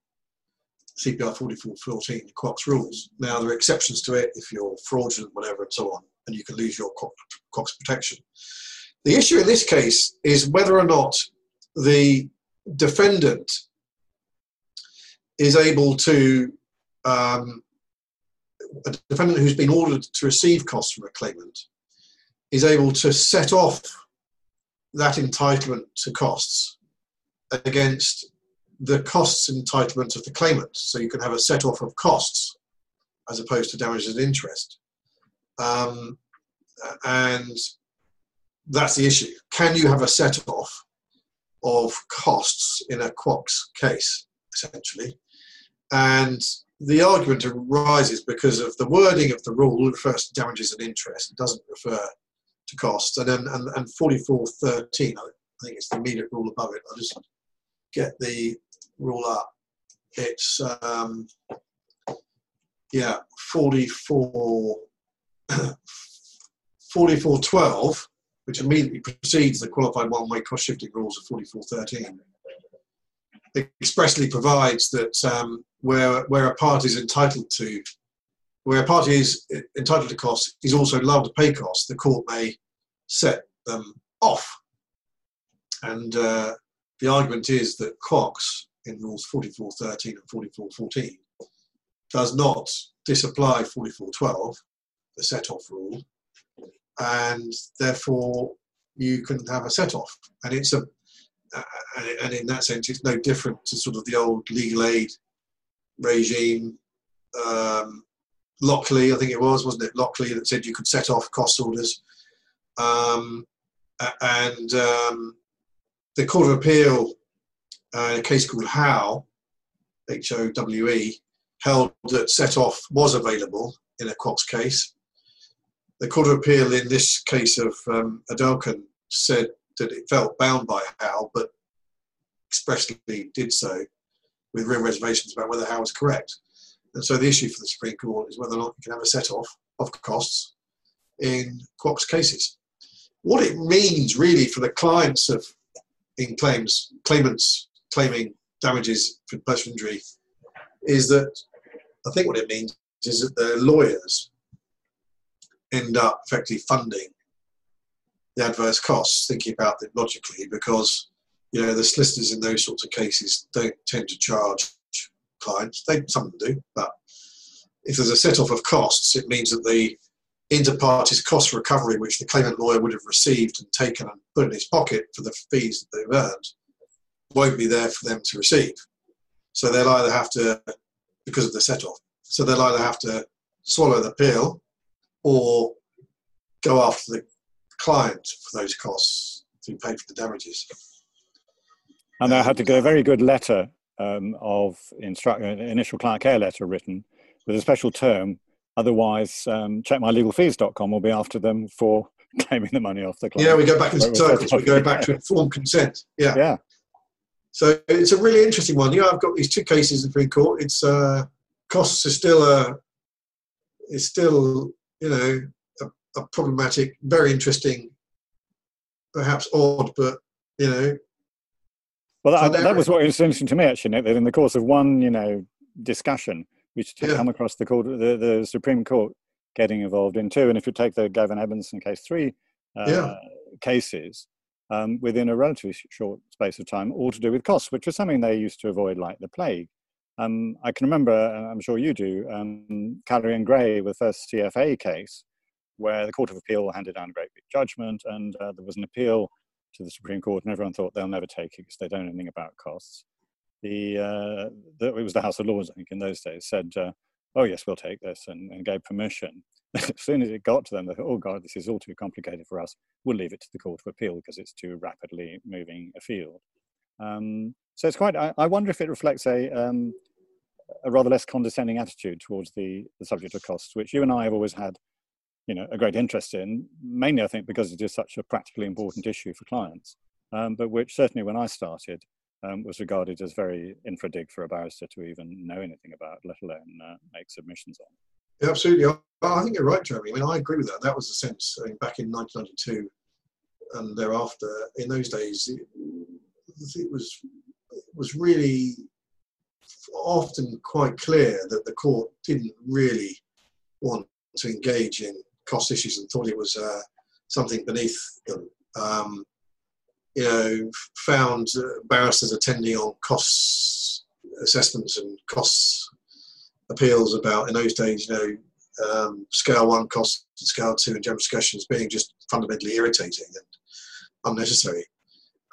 CPR 4414, QOCS rules. Now, there are exceptions to it if you're fraudulent, whatever, and so on, and you can lose your QOCS protection. The issue in this case is whether or not the defendant is able to um, a defendant who's been ordered to receive costs from a claimant is able to set off that entitlement to costs against the costs entitlement of the claimant. So you can have a set off of costs as opposed to damages and interest. Um, and that's the issue. Can you have a set off of costs in a QOCS case, essentially? And the argument arises because of the wording of the rule refers to damages and interest. It doesn't refer to costs. And then and, and 4413, I think it's the immediate rule above it. I'll just get the rule up. It's um, yeah, 44 [coughs] 4412, which immediately precedes the qualified one-way cost shifting rules of 4413 expressly provides that um, where where a party is entitled to where a party is entitled to costs is also allowed to pay costs, the court may set them off. And uh, the argument is that QOCS in rules 4413 and 4414 does not disapply 4412, the set-off rule, and therefore you can have a set-off. And it's a and in that sense, it's no different to sort of the old legal aid regime. Um, Lockley, I think it was, wasn't it? Lockley that said you could set off cost orders. Um, and um, the Court of Appeal, uh, in a case called Howe, H O W E, held that set off was available in a QOCS case. The Court of Appeal in this case of um, Adelekun said that it felt bound by Howe, but expressly did so with real reservations about whether Howe was correct. And so the issue for the Supreme Court is whether or not you can have a set off of costs in QOCS cases. What it means really for the clients of in claims, claimants claiming damages for personal injury is that I think what it means is that the lawyers end up effectively funding the adverse costs, thinking about it logically, because you know the solicitors in those sorts of cases don't tend to charge clients. They some of them do, but if there's a set off of costs, it means that the inter partes cost recovery, which the claimant lawyer would have received and taken and put in his pocket for the fees that they've earned, won't be there for them to receive. So they'll either have to, because of the set off, so they'll either have to swallow the pill or go after the client for those costs to pay for the damages. And I had to get a very good letter um, of instru- uh, initial client care letter written with a special term. Otherwise, um, checkmylegalfees.com will be after them for [laughs] claiming the money off the client. Yeah, we go back into circles. We go [laughs] back to informed consent. Yeah. Yeah. So it's a really interesting one. Yeah, I've got these two cases in Supreme Court. It's uh, costs are still a is still you know a, a problematic, very interesting, perhaps odd, but you know well, that, that was what was interesting to me, actually, Nick, that in the course of one, you know, discussion, which yeah. come across the court, the, the Supreme Court getting involved in two. And if you take the Gavin Edmondson case three uh, yeah. cases, um, within a relatively short space of time, all to do with costs, which was something they used to avoid like the plague. Um, I can remember, and I'm sure you do, um, Callery and Gray with the first CFA case, where the Court of Appeal handed down a great big judgment, and uh, there was an appeal to the Supreme Court, and everyone thought they'll never take it because they don't know anything about costs. The, uh, the, it was the House of Lords, I think, in those days, said, uh, "Oh yes, we'll take this," and, and gave permission. [laughs] as soon as it got to them, they thought, "Oh God, this is all too complicated for us. We'll leave it to the Court of Appeal because it's too rapidly moving afield." Um, so it's quite. I, I, wonder if it reflects a um, a rather less condescending attitude towards the, the subject of costs, which you and I have always had you know a great interest in mainly i think because it is such a practically important issue for clients um, but which certainly when i started um, was regarded as very infra dig for a barrister to even know anything about let alone uh, make submissions on absolutely. I, think you're right jeremy. I mean i agree with that. That was the sense I mean, back in 1992 and thereafter in those days it, it was it was really often quite clear that the court didn't really want to engage in cost issues and thought it was uh, something beneath them. Um, you know, found uh, barristers attending on costs assessments and costs appeals about in those days, you know, um, scale one costs and scale two and general discussions being just fundamentally irritating and unnecessary.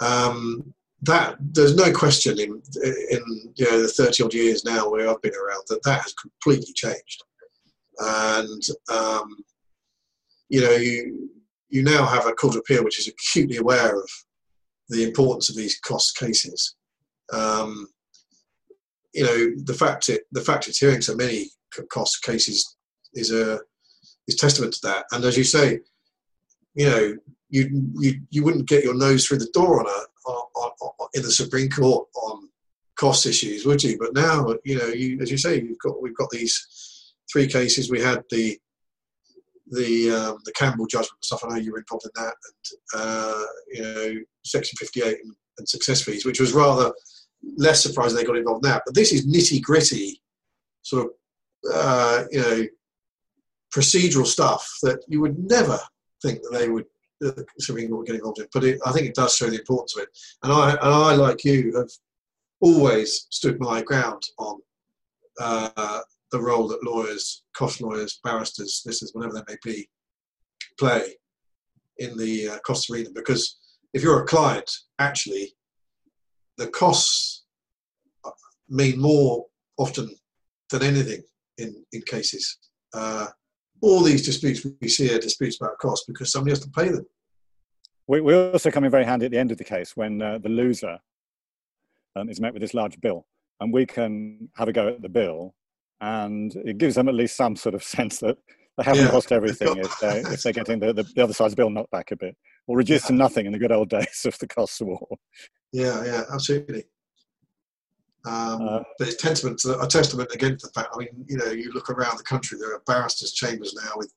Um, that there's no question in in you know the 30 odd years now where I've been around that that has completely changed, and um, you know, you you now have a court of appeal which is acutely aware of the importance of these cost cases. Um, you know, the fact it the fact it's hearing so many cost cases is a is testament to that. And as you say, you know, you you you wouldn't get your nose through the door on a on, on, in the Supreme Court on cost issues, would you? But now, you know, you as you say, you've got we've got these three cases. We had the the um, the Campbell judgment stuff. I know you were involved in that, and uh, you know Section 58 and, and, success fees, which was rather less surprising they got involved in that. But this is nitty gritty, sort of uh, you know procedural stuff that you would never think that they would the Supreme get involved in. But it, I think it does show the importance of it. And I and I like you have always stood my ground on. Uh, the role that lawyers, cost lawyers, barristers, solicitors, whatever they may be, play in the uh, cost arena. Because if you're a client, actually, the costs mean more often than anything in, in cases. Uh, all these disputes we see are disputes about cost because somebody has to pay them. We, we also come in very handy at the end of the case when uh, the loser um, is met with this large bill, and we can have a go at the bill and it gives them at least some sort of [laughs] sense that they haven't yeah. lost everything [laughs] if, they, if they're getting the, the, the, other side's bill knocked back a bit or reduced yeah. to nothing in the good old [laughs] days of the cost of war. Yeah, yeah, absolutely. Um, uh, but it's testament to, a testament again to the fact. I mean, you know, you look around the country, there are barristers' chambers now with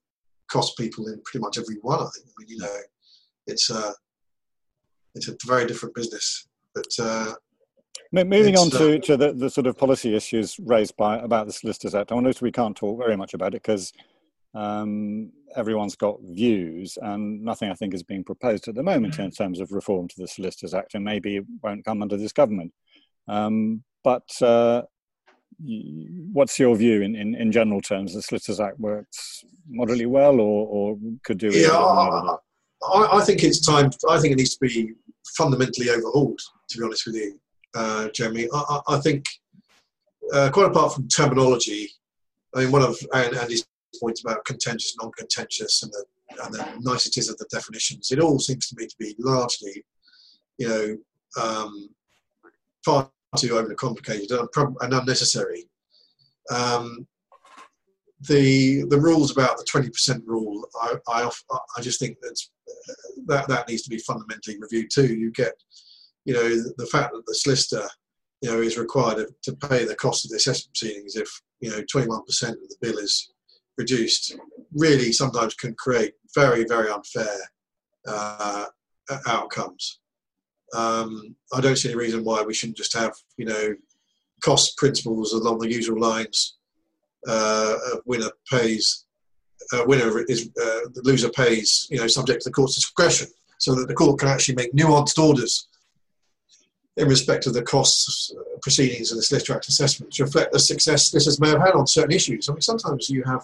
cost people in pretty much every one. I think. I mean, you know, it's a uh, it's a very different business. But uh, Moving on to, uh, to the, the sort of policy issues raised by about the Solicitors Act, I notice we can't talk very much about it because um, everyone's got views and nothing I think is being proposed at the moment in terms of reform to the Solicitors Act and maybe it won't come under this government. Um, but uh, what's your view in, in, in, general terms? The Solicitors Act works moderately well or, or could do Yeah, I, I, I think it's time, I think it needs to be fundamentally overhauled, to be honest with you uh, Jeremy. I, I think, uh, quite apart from terminology, I mean, one of Andy's points about contentious, non-contentious, and the, and the niceties of the definitions, it all seems to me to be largely, you know, um, far too overcomplicated and unnecessary. Um, the the rules about the 20% rule, I, I, I just think that that that needs to be fundamentally reviewed too. You get, you know, the, the fact that the solicitor, you know, is required to pay the cost of the assessment proceedings if you know 21% of the bill is reduced, really sometimes can create very very unfair uh, outcomes. Um, I don't see any reason why we shouldn't just have, you know, cost principles along the usual lines. Uh, winner pays, uh, winner is uh, the loser pays, you know, subject to the court's discretion, so that the court can actually make nuanced orders in respect of the costs uh, proceedings and the solicitor act assessment to reflect the success this has may have had on certain issues. I mean, sometimes you have,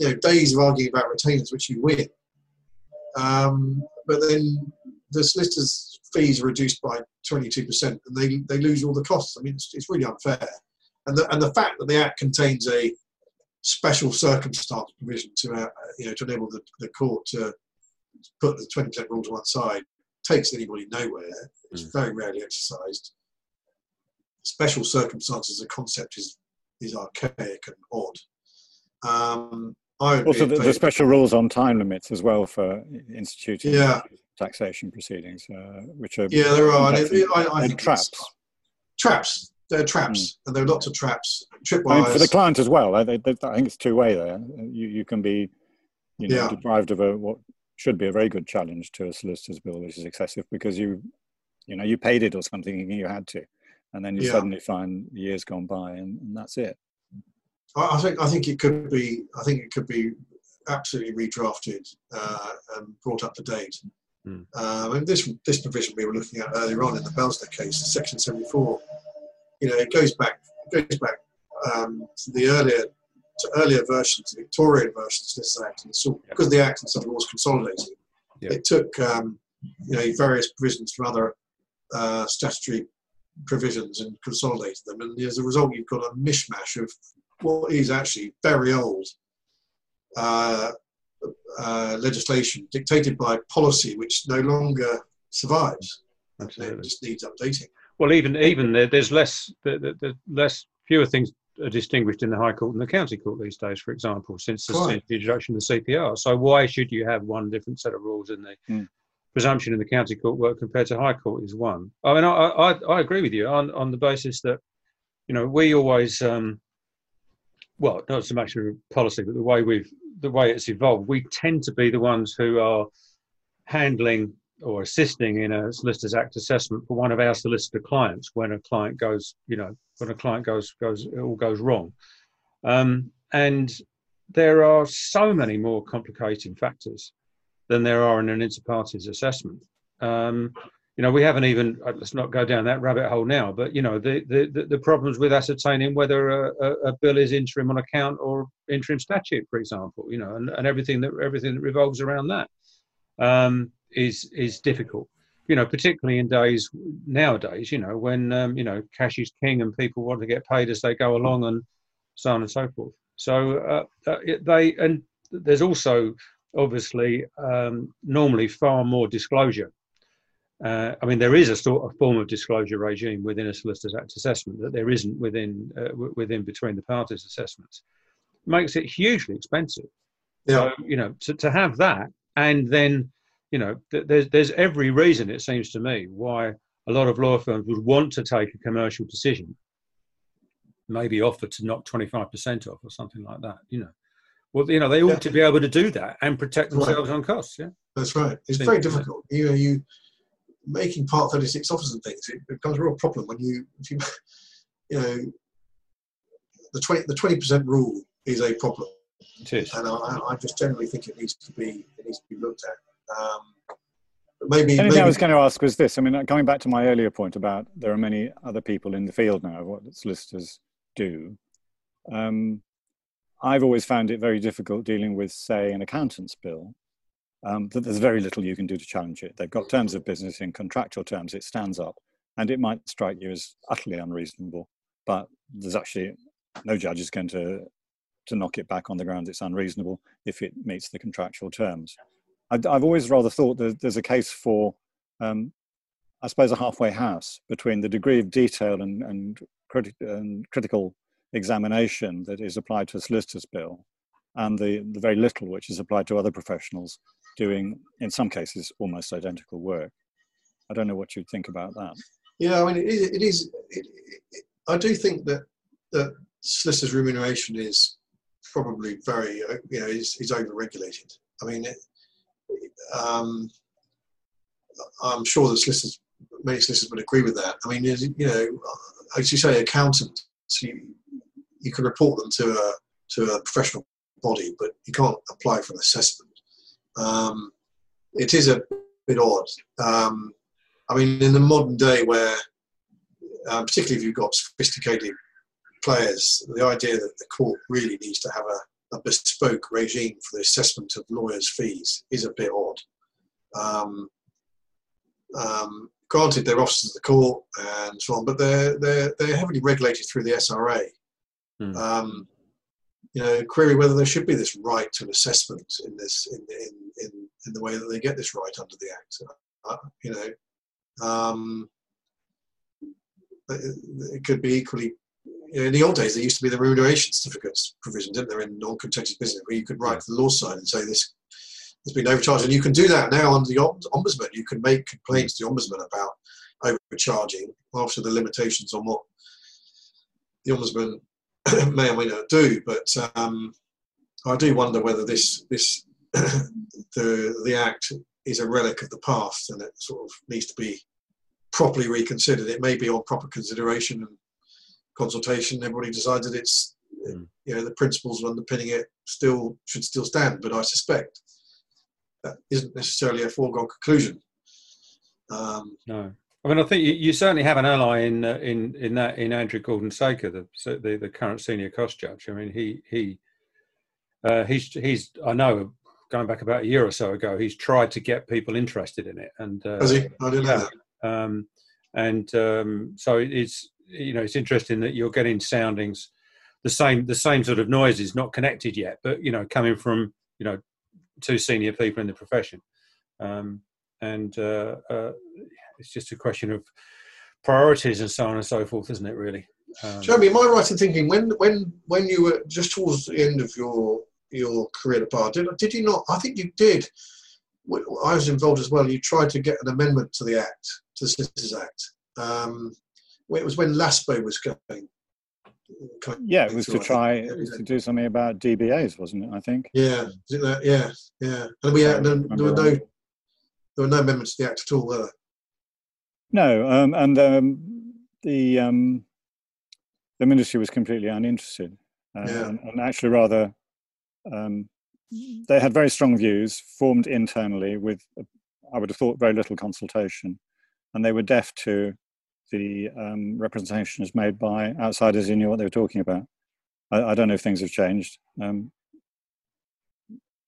you know, days of arguing about retainers which you win, um, but then the solicitors fees are reduced by 22% and they, they lose all the costs. I mean, it's, it's really unfair. And the, and the fact that the Act contains a special circumstance provision to, uh, you know, to enable the, the court to put the 20% rule to one side takes anybody nowhere. It's mm. very rarely exercised. Special circumstances, the concept is, is archaic and odd. Um, also, the, the, special rules on time limits as well for instituting yeah taxation proceedings, uh, which are yeah, there are. And it, I, I think traps. Traps. There are traps, mm. and there are lots of traps. Tripwires. I mean, for the client as well. I, think it's two way there. You you can be, you know, yeah. deprived of a what should be a very good challenge to a solicitor's bill, which is excessive because you, you know, you paid it or something you had to, and then you yeah. suddenly find years gone by and, and that's it. I think I think it could be I think it could be absolutely redrafted uh, and brought up to date. Mm. Um, and this this provision we were looking at earlier on in the Belsner case, Section 74, you know, it goes back it goes back um, to the earlier to earlier versions, the Victorian versions of this Act, and so because the Act and stuff was consolidating, yeah. it took um, you know various provisions from other uh, statutory provisions and consolidated them, and as a result, you've got a mishmash of what is actually very old uh, uh, legislation dictated by policy which no longer survives. Absolutely. It just needs updating. Well, even even there, there's less there's less fewer things are distinguished in the High Court and the County Court these days, for example, since the, since the introduction of the CPR. So why should you have one different set of rules in the mm. presumption in the County Court work compared to High Court is one. I mean, I, I, I agree with you on, on the basis that, you know, we always, um, well, not so much policy, but the way we've the way it's evolved, we tend to be the ones who are handling or assisting in a solicitor's act assessment for one of our solicitor clients when a client goes, you know, when a client goes goes it all goes wrong. Um, and there are so many more complicating factors than there are in an inter partes assessment. Um, you know, we haven't even uh, let's not go down that rabbit hole now. But you know, the the, the problems with ascertaining whether a, a, bill is interim on account or interim statute, for example, you know, and, and everything that everything that revolves around that um, is is difficult. You know, particularly in days nowadays, you know, when um, you know cash is king and people want to get paid as they go along and so on and so forth. So uh, uh they and there's also obviously um, normally far more disclosure uh, I mean, there is a sort of form of disclosure regime within a Solicitors Act assessment that there isn't within uh, within between the parties assessments. It makes it hugely expensive. Yeah. So, you know, to, to have that and then, you know, th- there's there's every reason it seems to me why a lot of law firms would want to take a commercial decision, maybe offer to knock 25% off or something like that. You know, well, you know, they ought yeah. to be able to do that and protect themselves right. on costs. Yeah, that's right. It's very difficult. You know, you making Part 36 offers and things, it becomes a real problem when you, if you, you know, the 20 the 20% rule is a problem. It is. And I, I just generally think it needs to be it needs to be looked at. Um, maybe. Anything maybe, I was going to ask was this. I mean, coming back to my earlier point about there are many other people in the field now of what solicitors do. Um, I've always found it very difficult dealing with, say, an accountant's bill um, that there's very little you can do to challenge it. They've got terms of business in contractual terms, it stands up, and it might strike you as utterly unreasonable, but there's actually no judge is going to to knock it back on the grounds it's unreasonable if it meets the contractual terms. I've, I've always rather thought that there's a case for um, I suppose, a halfway house between the degree of detail and, and, criti- and critical examination that is applied to a solicitor's bill and the, the very little which is applied to other professionals doing, in some cases, almost identical work. I don't know what you'd think about that. Yeah, I mean, it is. It is it, I do think that that solicitors' remuneration is probably very, uh, you know, is, is over-regulated. I mean, um, I'm sure the solicitors, many solicitors would agree with that. I mean, you know, as you say, accountants, you, you can report them to a to a professional body, but you can't apply for an assessment. Um, it is a bit odd. Um, I mean, in the modern day, where uh, particularly if you've got sophisticated players, the idea that the court really needs to have a, a bespoke regime for the assessment of lawyers' fees is a bit odd. Um, um, granted, they're officers of the court and so on, but they're they're they're heavily regulated through the SRA. Mm. Um, you know, query whether there should be this right to an assessment in this in in in, in the way that they get this right under the Act. Uh, you know, um, it could be equally. You know, in the old days, there used to be the remuneration certificates provision, didn't there, in non-contentious business, where you could write to the law side and say this has been overcharged, and you can do that now under the ombudsman. You can make complaints to the ombudsman about overcharging after the limitations on what the ombudsman may or may not do. But um, I do wonder whether this this [coughs] the the act is a relic of the past, and it sort of needs to be properly reconsidered. It may be on proper consideration and consultation. Everybody decides that it's mm. you know the principles underpinning it still should still stand. But I suspect that isn't necessarily a foregone conclusion. Um, no. I mean, I think you, you certainly have an ally in uh, in in that in Andrew Gordon Saker, the, the, the current senior cost judge. I mean, he he uh, he's he's I know going back about a year or so ago, he's tried to get people interested in it, and uh, has he? I didn't yeah, know. Um, and um, so it's you know it's interesting that you're getting soundings the same the same sort of noises, not connected yet, but you know coming from you know two senior people in the profession. Um, and uh, uh, it's just a question of priorities and so on and so forth, isn't it? Really. Um, Jeremy, am I right in thinking when when when you were just towards the end of your your career at bar, did did you not? I think you did. I was involved as well. You tried to get an amendment to the Act, to the Citizens Act. Um, it was when LASPO was going. Yeah, it was to try it was to do something about DBAs, wasn't it? I think. Yeah, yeah, yeah. And we had, there, there were no there were no amendments to the Act at all, were there? No, um, and um, the um, the ministry was completely uninterested, uh, yeah. and, and, actually rather um, they had very strong views formed internally with, I would have thought, very little consultation, and they were deaf to the um, representations made by outsiders who knew what they were talking about. I, I don't know if things have changed. Um,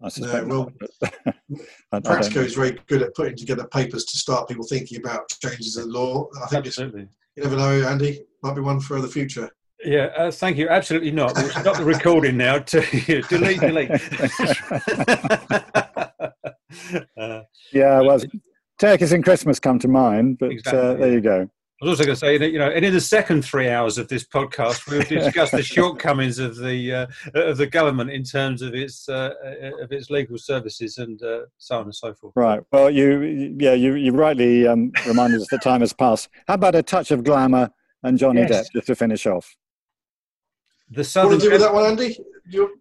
I suspect no, well, [laughs] Practico is very good at putting together papers to start people thinking about changes in law. I think Absolutely. you never know, Andy. Might be one for the future. Yeah, uh, thank you. Absolutely not. We'll stop the recording now. To [laughs] delete, delete. uh, [laughs] yeah, well, Turkey and Christmas come to mind, but uh, exactly. uh, there you go. I was also going to say that you know, and in the second three hours of this podcast, we'll discuss the [laughs] shortcomings of the uh, of the government in terms of its uh, of its legal services and uh, so on and so forth. Right. Well, you yeah, you you rightly um, reminded us that time has passed. How about a touch of glamour and Johnny yes. Depp just to finish off? The southern. Want to do with that one, Andy? You,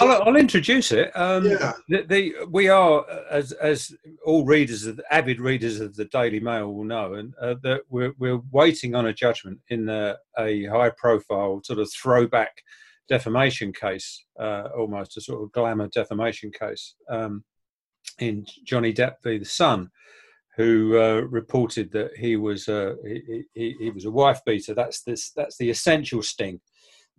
I'll, I'll, introduce it. Um, yeah. The, the, we are, as as all readers, of, avid readers of the Daily Mail will know, and uh, that we're we're waiting on a judgment in a, a high-profile sort of throwback defamation case, uh, almost a sort of glamour defamation case, um, in Johnny Depp v. the Sun, who uh, reported that he was a he, he, he was a wife beater. That's this that's the essential sting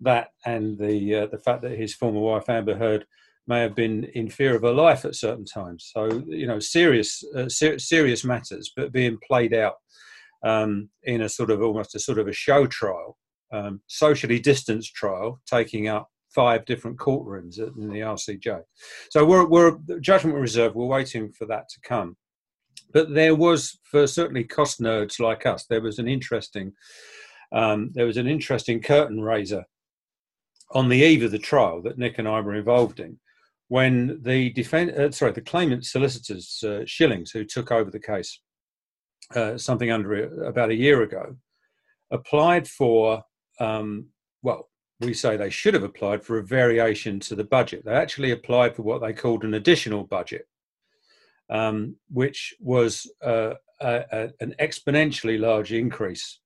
that and the uh, the fact that his former wife Amber Heard may have been in fear of her life at certain times. So you know, serious uh, ser- serious matters, but being played out um, in a sort of almost a sort of a show trial, um, socially distanced trial, taking up five different courtrooms in the RCJ. So we're we're judgment reserve. We're waiting for that to come. but there was for certainly cost nerds like us, there was an interesting um, there was an interesting curtain raiser on the eve of the trial that Nick and I were involved in when the defense, uh, sorry, the claimant solicitors, uh, Schillings, who took over the case uh, something under about a year ago, applied for, um, well, we say they should have applied for a variation to the budget. They actually applied for what they called an additional budget, um, which was uh, a, a, an exponentially large increase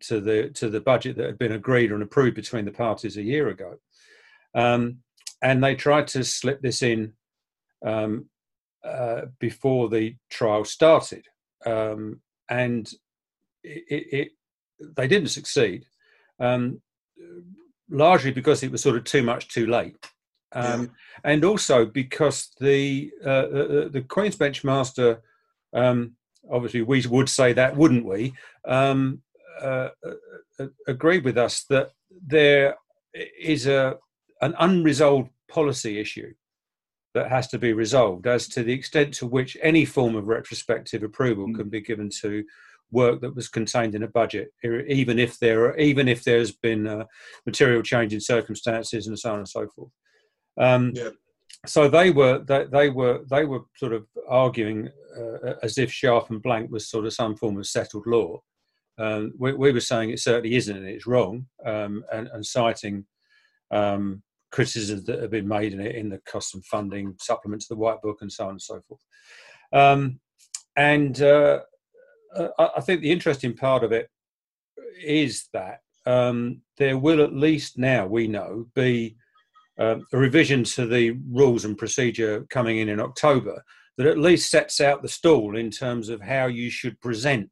to the to the budget that had been agreed and approved between the parties a year ago. Um, and they tried to slip this in um, uh, before the trial started, um, and it, it, it, they didn't succeed, um, largely because it was sort of too much too late. Um, yeah. And also because the uh, the, the Queen's Bench Master, um, obviously we would say that, wouldn't we? Um, uh, uh, uh, agreed with us that there is a an unresolved policy issue that has to be resolved as to the extent to which any form of retrospective approval mm. can be given to work that was contained in a budget, even if there are, even if there's been a material change in circumstances and so on and so forth. Um, yeah. So they were they, they, were they were sort of arguing uh, as if Sharp and Blank was sort of some form of settled law. Um, we, we, were saying it certainly isn't, and it's wrong, um, and, and, citing um, criticisms that have been made in it in the costs and funding supplement to the White Book and so on and so forth. Um, and uh, I think the interesting part of it is that um, there will at least now we know be uh, a revision to the rules and procedure coming in in October that at least sets out the stall in terms of how you should present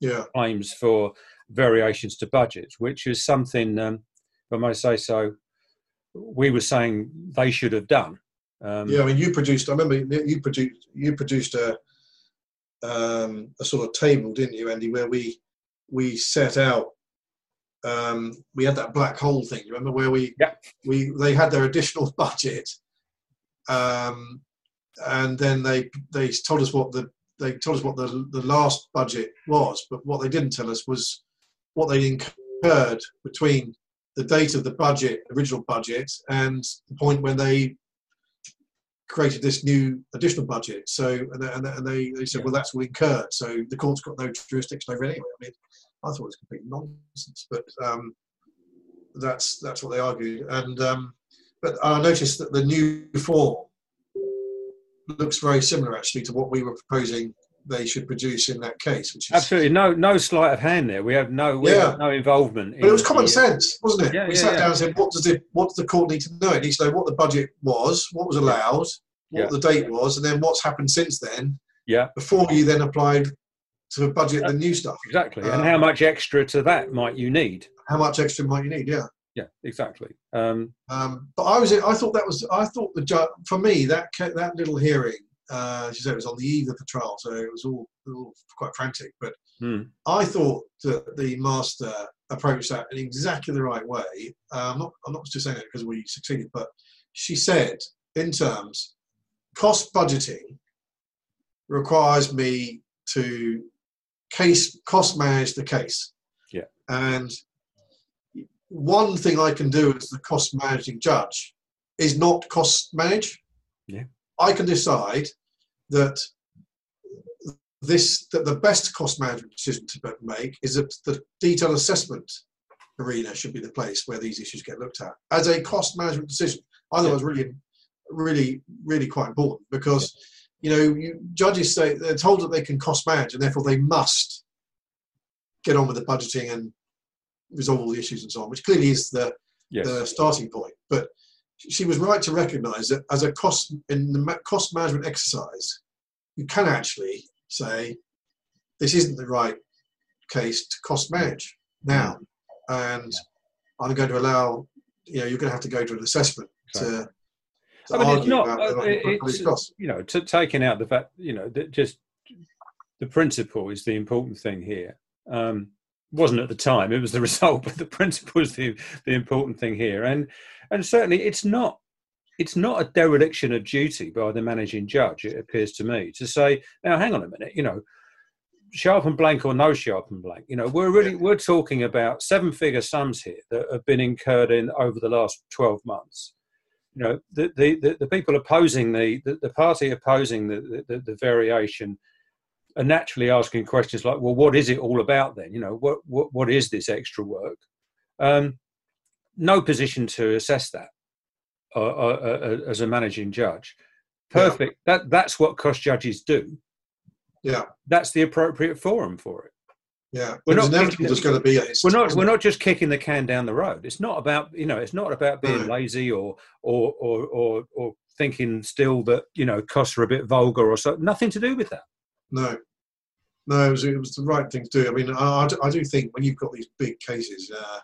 yeah. claims for variations to budgets, which is something, um, if I may say so, we were saying they should have done. Um, yeah, I mean, you produced. I remember you produced. You produced a um, a sort of table, didn't you, Andy, where we we set out. Um, we had that black hole thing. You Remember where we yeah. we they had their additional [laughs] budget, um, and then they they told us what the they told us what the the last budget was, but what they didn't tell us was what they incurred between the date of the budget, original budget, and the point when they created this new additional budget. So, and, and, and they, they said, yeah. well, that's all incurred. So the court's got no jurisdiction over it anyway. I mean, I thought it was complete nonsense, but um, that's that's what they argued. And um, but I noticed that the new form looks very similar actually to what we were proposing they should produce in that case. Which is, absolutely no no sleight of hand there. We have no we yeah. have no involvement. But it was common the, sense, wasn't it? Yeah, we yeah, sat down and said, what does it what does the court need to know? It needs to know what the budget was, what was allowed, what the date was, and then what's happened since then. Yeah. Before you then applied to budget the new stuff. Exactly. and how um, much extra to that might you need? How much extra might you need? Yeah. Yeah, exactly. Um, um, but I was, I thought that was, I thought the judge, for me, that that little hearing uh, she said it was on the eve of the trial, so it was all, all quite frantic. But hmm. I thought that the master approached that in exactly the right way. Uh, I'm not, I'm not just saying it because we succeeded, but she said in terms cost budgeting requires me to case cost manage the case. Yeah. And one thing I can do as the cost managing judge is not cost manage. Yeah. I can decide that this that the best cost management decision to make is that the detailed assessment arena should be the place where these issues get looked at as a cost management decision. I thought it was really, really, really quite important because you know you, judges say they're told that they can cost manage and therefore they must get on with the budgeting and resolve all the issues and so on, which clearly is the yes. the starting point. But she was right to recognise that as a cost in the cost management exercise, you can actually say this isn't the right case to cost manage now, and I'm going to allow you know you're going to have to go to an assessment to. to I mean, it's not. Uh, it's, you know, to, taking out the fact, you know, that just the principle is the important thing here. Um, wasn't at the time; it was the [laughs] result, but the principle is the the important thing here. And and certainly it's not it's not a dereliction of duty by the managing judge, it appears to me, to say, now hang on a minute, you know, sharp and blank or no sharp and blank, you know, we're really we're talking about seven figure sums here that have been incurred in over the last 12 months. You know, the the, the, the people opposing the, the, the party opposing the, the, the variation are naturally asking questions like, well, what is it all about then? You know, what what, what is this extra work? Um, no position to assess that uh, uh, uh, as a managing judge. Perfect. Yeah. That that's what cost judges do. Yeah, that's the appropriate forum for it. Yeah, we're not there's going to be. We're not. We're not just kicking the can down the road. It's not about you know. It's not about being lazy or or or or or thinking still that you know costs are a bit vulgar or so. Nothing to do with that. No, no, it was, it was the right thing to do. I mean, I, I do think when you've got these big cases, uh,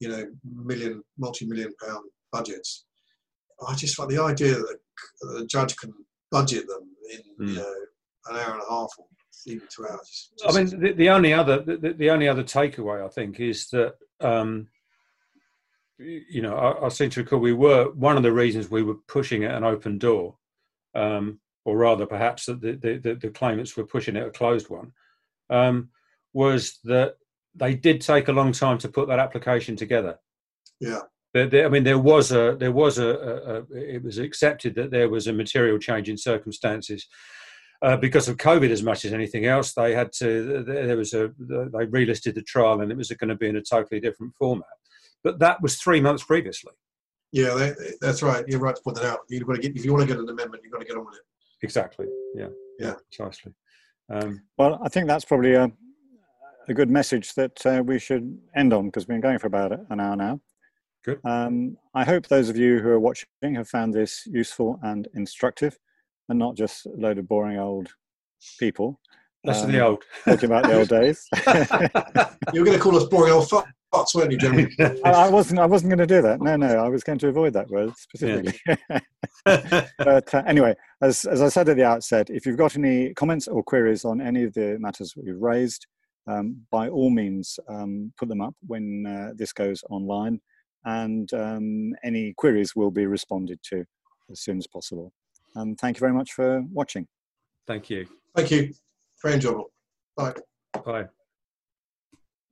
you know, million, multi-million pound budgets, I just like the idea that the judge can budget them in mm. you know an hour and a half or even two hours. I mean, the, the only other the, the, only other takeaway I think is that um, you know I, I, seem to recall we were one of the reasons we were pushing at an open door, um, or rather perhaps that the, the, the, claimants were pushing it a closed one, um, was that they did take a long time to put that application together. Yeah. I mean, there was a there was a, a, a, it was accepted that there was a material change in circumstances uh, because of COVID as much as anything else. They had to there was a they relisted the trial and it was going to be in a totally different format. But that was three months previously. Yeah, that, that's right. You're right to point that out. You've got to get if you want to get an amendment, you've got to get on with it. Exactly. Yeah. Yeah. Precisely. Um, well, I think that's probably a, a good message that uh, we should end on because we've been going for about an hour now. Good. Um, I hope those of you who are watching have found this useful and instructive and not just a load of boring old people. Less um, the old. Talking about the old [laughs] days. [laughs] [laughs] You're going to call us boring old fucks, weren't you, Jeremy? [laughs] I, I, wasn't. I wasn't going to do that. No, no. I was going to avoid that word specifically. Yeah. [laughs] but uh, anyway, as as I said at the outset, if you've got any comments or queries on any of the matters we've raised, um, by all means, um, put them up when uh, this goes online and um, any queries will be responded to as soon as possible. Um, thank you very much for watching. Thank you. Thank you. Very enjoyable. Bye. Bye.